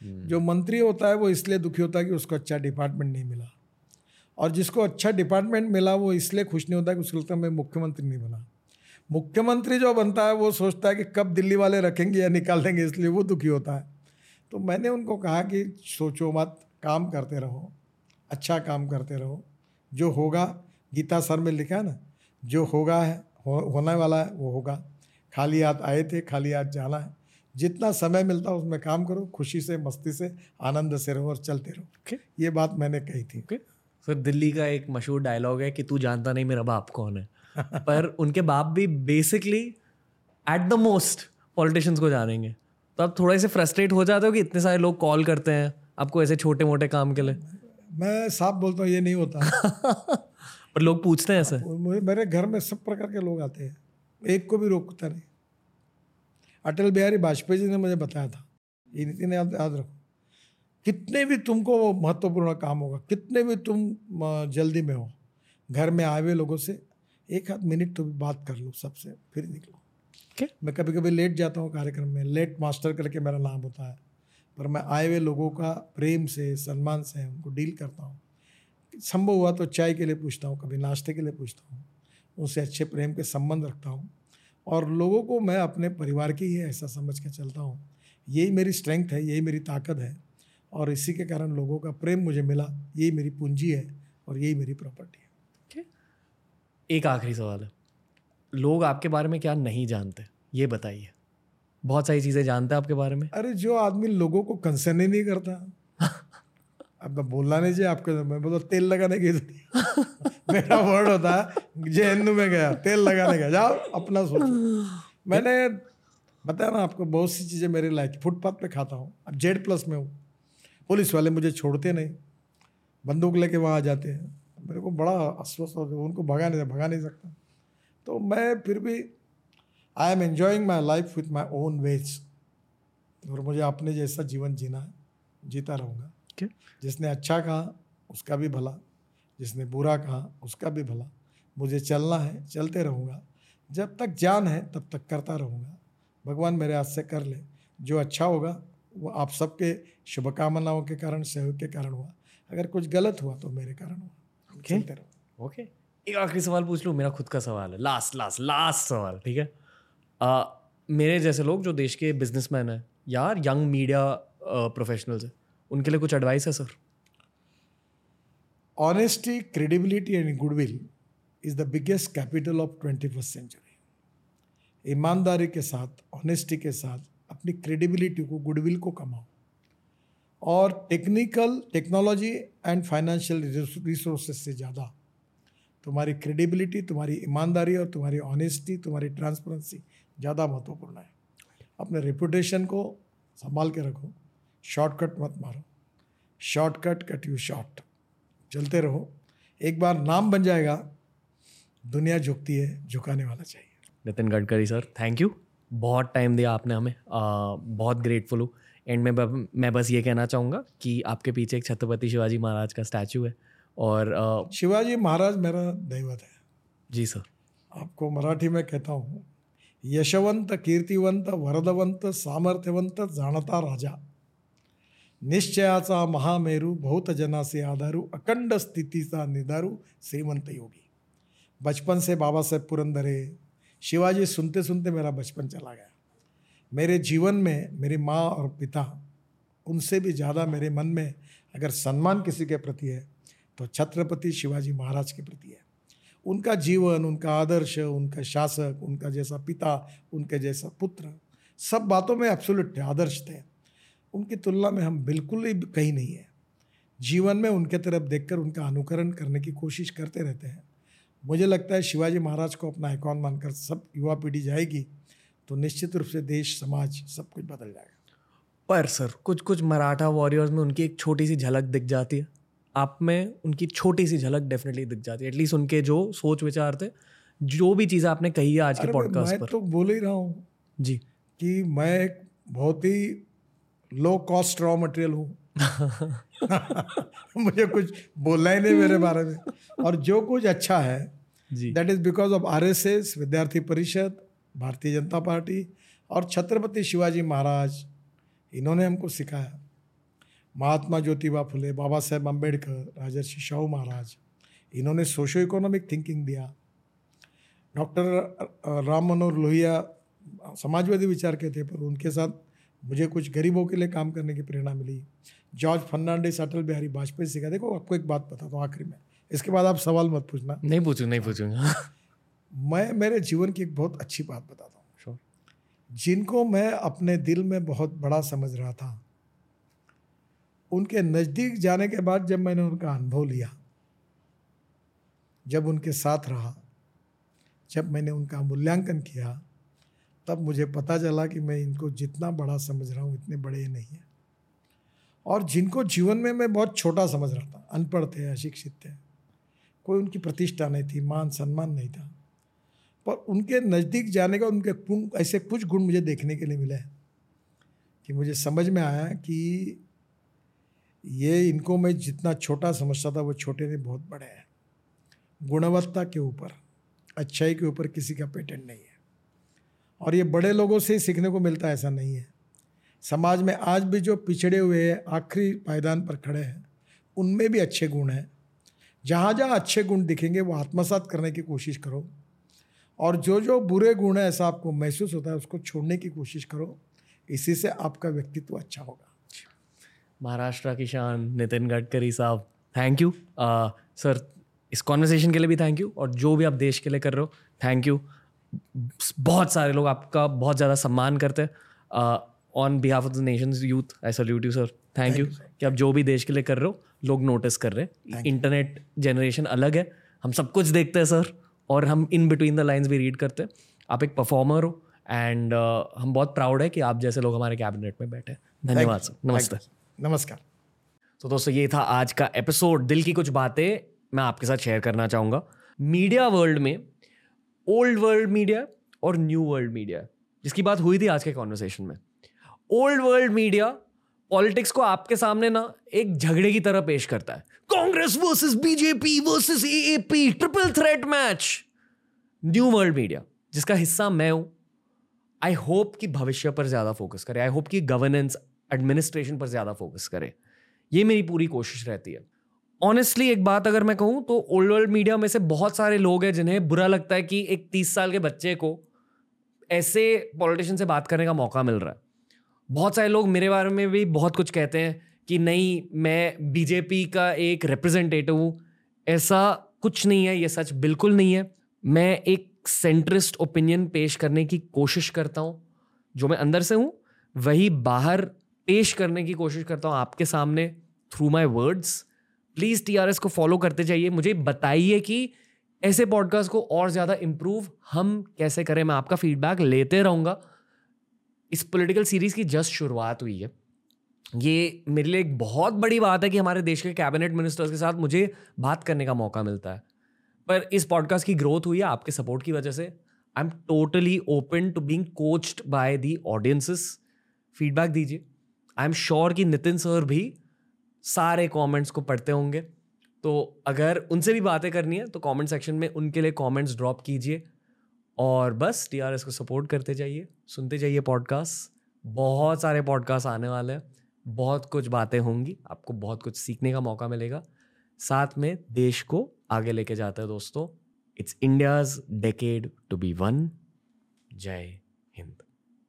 हम्म। जो मंत्री होता है वो इसलिए दुखी होता है कि उसको अच्छा डिपार्टमेंट नहीं मिला। और जिसको अच्छा डिपार्टमेंट मिला वो इसलिए खुश नहीं होता कि उसको लगता है मैं मुख्यमंत्री नहीं बना। मुख्यमंत्री जो बनता है वो सोचता है कि कब दिल्ली वाले रखेंगे या निकाल देंगे इसलिए वो दुखी होता है। तो मैंने उनको कहा कि सोचो मत काम करते रहो अच्छा काम करते रहो। जो होगा गीता सर में लिखा है ना जो होगा है हो, होने वाला है वो होगा। खाली हाथ आए थे खाली हाथ जाना है। जितना समय मिलता है उसमें काम करो खुशी से मस्ती से आनंद से रहो और चलते रहो। Okay. ये बात मैंने कही थी। Okay. सर दिल्ली का एक मशहूर डायलॉग है कि तू जानता नहीं मेरा बाप कौन है। पर उनके बाप भी basically at the most politicians को जानेंगे। तो आप थोड़ा से फ्रस्ट्रेट हो जाते हो कि इतने सारे लोग कॉल करते हैं आपको ऐसे छोटे मोटे काम के लिए। मैं साफ़ बोलता हूँ ये नहीं होता। पर लोग पूछते हैं ऐसे। मेरे घर में सब प्रकार के लोग आते हैं। एक को भी रोकता नहीं। अटल बिहारी वाजपेयी जी ने मुझे बताया था। ये नीति याद याद रखो। कितने भी तुमको महत्वपूर्ण काम होगा कितने भी तुम जल्दी में हो घर में आए हुए लोगों से एक आध मिनट तो भी बात कर लो सबसे फिर निकलो। okay. मैं कभी कभी लेट जाता हूँ कार्यक्रम में लेट मास्टर करके मेरा नाम होता है पर मैं आए हुए लोगों का प्रेम से सम्मान से उनको डील करता हूँ। संभव हुआ तो चाय के लिए पूछता हूँ कभी नाश्ते के लिए पूछता हूँ उनसे अच्छे प्रेम के संबंध रखता हूँ। और लोगों को मैं अपने परिवार की ही ऐसा समझ के चलता हूँ। यही मेरी स्ट्रेंथ है यही मेरी ताकत है और इसी के कारण लोगों का प्रेम मुझे मिला यही मेरी पूंजी है और यही मेरी प्रॉपर्टी है। okay. एक आखिरी सवाल है। लोग आपके बारे में क्या नहीं जानते? ये बताइए। बहुत सारी चीज़ें जानते हैं आपके बारे में? अरे जो आदमी लोगों को कंसर्न ही नहीं करता। अब मैं बोलना नहीं चाहिए आपके मैं बोलो तेल लगाने की मेरा वर्ड होता है जे हिंदू में गया, तेल लगाने का जाओ, अपना सोचो। मैंने, बताया ना आपको, बहुत सी चीज़ें मेरी लाइफ फुटपाथ पे खाता हूँ। अब जेड प्लस में हूँ। पुलिस वाले मुझे छोड़ते नहीं। बंदूक लेके वहाँ आ जाते हैं। मेरे को बड़ा अस्वस्थ होता है, उनको भगा नहीं भगा नहीं सकता। तो मैं फिर भी I am enjoying my life with my own ways और मुझे अपने जैसा जीवन जीना है, जीता रहूँगा। जिसने अच्छा कहा उसका भी भला। जिसने बुरा कहा उसका भी भला। मुझे चलना है चलते रहूँगा। जब तक जान है तब तक करता रहूँगा। भगवान मेरे हाथ से कर ले। जो अच्छा होगा वो आप सबके शुभकामनाओं के कारण सहयोग के कारण हुआ। अगर कुछ गलत हुआ तो मेरे कारण हुआ। चलते रहो। ओके एक आखिरी सवाल पूछ लूँ मेरा खुद का सवाल है। लास्ट लास्ट लास्ट सवाल ठीक है? आ, मेरे जैसे लोग जो देश के बिजनेसमैन हैं यार यंग मीडिया प्रोफेशनल्स हैं उनके लिए कुछ एडवाइस है sir honesty credibility and goodwill is the biggest capital of twenty first century ईमानदारी के साथ ऑनेस्टी के साथ, अपनी क्रेडिबिलिटी को गुडविल को कमाओ। और technical technology and financial resources से ज़्यादा तुम्हारी क्रेडिबिलिटी तुम्हारी ईमानदारी और तुम्हारी ऑनेस्टी तुम्हारी ट्रांसपेरेंसी ज़्यादा महत्वपूर्ण है। अपने रेपुटेशन को संभाल के रखो। शॉर्टकट मत मारो। शॉर्टकट कट यू शॉर्ट चलते रहो। एक बार नाम बन जाएगा। दुनिया झुकती है झुकाने वाला चाहिए। Nitin Gadkari sir thank you बहुत टाइम दिया आपने हमें। आ, बहुत ग्रेटफुल हूँ। एंड में मैं बस ये कहना चाहूँगा कि आपके पीछे एक छत्रपति शिवाजी महाराज का स्टैचू है। और आ, शिवाजी महाराज मेरा दैवत है। जी सर। आपको मराठी में कहता हूँ यशवंत कीर्तिवंत वरदवंत सामर्थ्यवंत जानता राजा। निश्चयाचा महामेरू बहुत जनासे आधारू, अखंड स्थितीचा निदारू श्रीमंत योगी। बचपन से बाबा साहेब पुरंदरे, शिवाजी सुनते सुनते मेरा बचपन चला गया। मेरे जीवन में मेरी माँ और पिता, उनसे भी ज़्यादा मेरे मन में अगर सम्मान किसी के प्रति है तो छत्रपति शिवाजी महाराज के प्रति है। उनका जीवन, उनका आदर्श, उनका शासक, उनका जैसा पिता, उनके जैसा पुत्र, सब बातों में एब्सोल्यूट थे आदर्श थे। उनकी तुलना में हम बिल्कुल ही कहीं नहीं है। जीवन में उनके तरफ़ देखकर उनका अनुकरण करने की कोशिश करते रहते हैं। मुझे लगता है शिवाजी महाराज को अपना आइकॉन मानकर सब युवा पीढ़ी जाएगी तो निश्चित रूप से देश समाज सब कुछ बदल जाएगा। पर सर कुछ कुछ मराठा वॉरियर्स में उनकी एक छोटी सी झलक दिख जाती है। आप में उनकी छोटी सी झलक डेफिनेटली दिख जाती है एटलीस्ट उनके जो सोच विचार थे जो भी चीज़ आपने कही है आज के पॉडकास्ट पर। तो बोल ही रहा हूँ जी। कि मैं एक बहुत ही लो कॉस्ट रॉ मटेरियल हूँ। मुझे कुछ बोलना ही नहीं मेरे बारे में। और जो कुछ अच्छा है that is because of R S S Vidyarthi Parishad Bharatiya Janata party और छत्रपति शिवाजी महाराज इन्होंने हमको सिखाया। महात्मा ज्योतिबा फुले बाबा साहेब अंबेडकर राजर्षि शाहू महाराज इन्होंने सोशो इकोनॉमिक थिंकिंग दिया। डॉक्टर राम मनोहर लोहिया समाजवादी विचार के थे पर उनके साथ मुझे कुछ गरीबों के लिए काम करने की प्रेरणा मिली। जॉर्ज फर्नांडिस अटल बिहारी वाजपेयी सिखा देखो आपको एक बात बताता हूँ आखिरी में। इसके बाद आप सवाल मत पूछना। नहीं पूछूँ नहीं पूछूँगा। मैं मेरे जीवन की एक बहुत अच्छी बात बताता हूँ। Sure. जिनको मैं अपने दिल में बहुत बड़ा समझ रहा था उनके नज़दीक जाने के बाद जब मैंने उनका अनुभव लिया जब उनके साथ रहा जब मैंने उनका मूल्यांकन किया तब मुझे पता चला कि मैं इनको जितना बड़ा समझ रहा हूँ, इतने बड़े नहीं हैं। और जिनको जीवन में मैं बहुत छोटा समझ रहा था, अनपढ़ थे, अशिक्षित थे। कोई उनकी प्रतिष्ठा नहीं थी, मान सम्मान नहीं था। पर उनके नज़दीक जाने का, उनके गुण ऐसे कुछ गुण मुझे देखने के लिए मिले कि मुझे समझ में आया कि ये इनको मैं जितना छोटा समझता था, वो छोटे नहीं, बहुत बड़े हैं। गुणवत्ता के ऊपर, अच्छाई के ऊपर किसी का पेटेंट नहीं है। और ये बड़े लोगों से ही सीखने को मिलता है, ऐसा नहीं है। समाज में आज भी जो पिछड़े हुए हैं, आखिरी पायदान पर खड़े हैं, उनमें भी अच्छे गुण हैं। जहाँ जहाँ अच्छे गुण दिखेंगे, वो आत्मसात करने की कोशिश करो। और जो जो बुरे गुण है, ऐसा आपको महसूस होता है, उसको छोड़ने की कोशिश करो। इसी से आपका व्यक्तित्व अच्छा होगा। महाराष्ट्र की शान, नितिन गडकरी साहब थैंक यू सर, इस कॉन्वर्सेशन के लिए भी थैंक यू और जो भी आप देश के लिए कर रहे हो थैंक यू बहुत सारे लोग आपका बहुत ज़्यादा सम्मान करते हैं। On behalf of the nation youth I salute you sir thank you कि आप जो भी देश के लिए कर रहे हो लोग नोटिस कर रहे हैं। इंटरनेट जनरेशन अलग है। हम सब कुछ देखते हैं सर और हम इन बिटवीन द लाइन्स भी रीड करते हैं। आप एक परफॉर्मर हो एंड uh, हम बहुत प्राउड है कि आप जैसे लोग हमारे कैबिनेट में बैठे धन्यवाद सर नमस्ते। नमस्कार। तो दोस्तों ये था आज का एपिसोड दिल की कुछ बातें मैं आपके साथ शेयर करना चाहूँगा। मीडिया वर्ल्ड में ओल्ड वर्ल्ड मीडिया और न्यू वर्ल्ड मीडिया, जिसकी बात हुई थी आज के कॉन्वर्सेशन में। ओल्ड वर्ल्ड मीडिया पॉलिटिक्स को आपके सामने ना एक झगड़े की तरह पेश करता है। Congress versus BJP versus AAP triple threat match new world media, जिसका हिस्सा मैं हूँ आई होप कि भविष्य पर ज़्यादा फोकस करे। आई होप कि गवर्नेंस एडमिनिस्ट्रेशन पर ज़्यादा फोकस करे। ये मेरी पूरी कोशिश रहती है। ऑनेस्टली एक बात अगर मैं कहूँ तो ओल्ड वर्ल्ड मीडिया में से बहुत सारे लोग हैं जिन्हें बुरा लगता है कि एक तीस साल के बच्चे को ऐसे पॉलिटिशियन से बात करने का मौका मिल रहा है। बहुत सारे लोग मेरे बारे में भी बहुत कुछ कहते हैं कि नहीं, मैं बीजेपी का एक रिप्रेजेंटेटिव हूँ। ऐसा कुछ नहीं है, ये सच बिल्कुल नहीं है। मैं एक सेंट्रिस्ट ओपिनियन पेश करने की कोशिश करता हूँ। जो मैं अंदर से हूँ, वही बाहर पेश करने की कोशिश करता हूँ आपके सामने through my words please T R S को फॉलो करते जाइए। मुझे बताइए कि ऐसे पॉडकास्ट को और ज़्यादा इम्प्रूव हम कैसे करें? मैं आपका फीडबैक लेते रहूँगा। इस पॉलिटिकल सीरीज़ की जस्ट शुरुआत हुई है। ये मेरे लिए एक बहुत बड़ी बात है कि हमारे देश के कैबिनेट मिनिस्टर्स के साथ मुझे बात करने का मौका मिलता है। पर इस पॉडकास्ट की ग्रोथ हुई है आपके सपोर्ट की वजह से। I am totally open to being coached by the audiences feedback दीजिए। आई एम श्योर कि नितिन सर भी सारे कमेंट्स को पढ़ते होंगे। तो अगर उनसे भी बातें करनी है तो कमेंट सेक्शन में उनके लिए कमेंट्स ड्रॉप कीजिए और बस टी को सपोर्ट करते जाइए। सुनते जाइए पॉडकास्ट बहुत सारे पॉडकास्ट आने वाले हैं। बहुत कुछ बातें होंगी। आपको बहुत कुछ सीखने का मौका मिलेगा। साथ में देश को आगे लेके जाते हैं दोस्तों। It's India's decade to be one जय हिंद।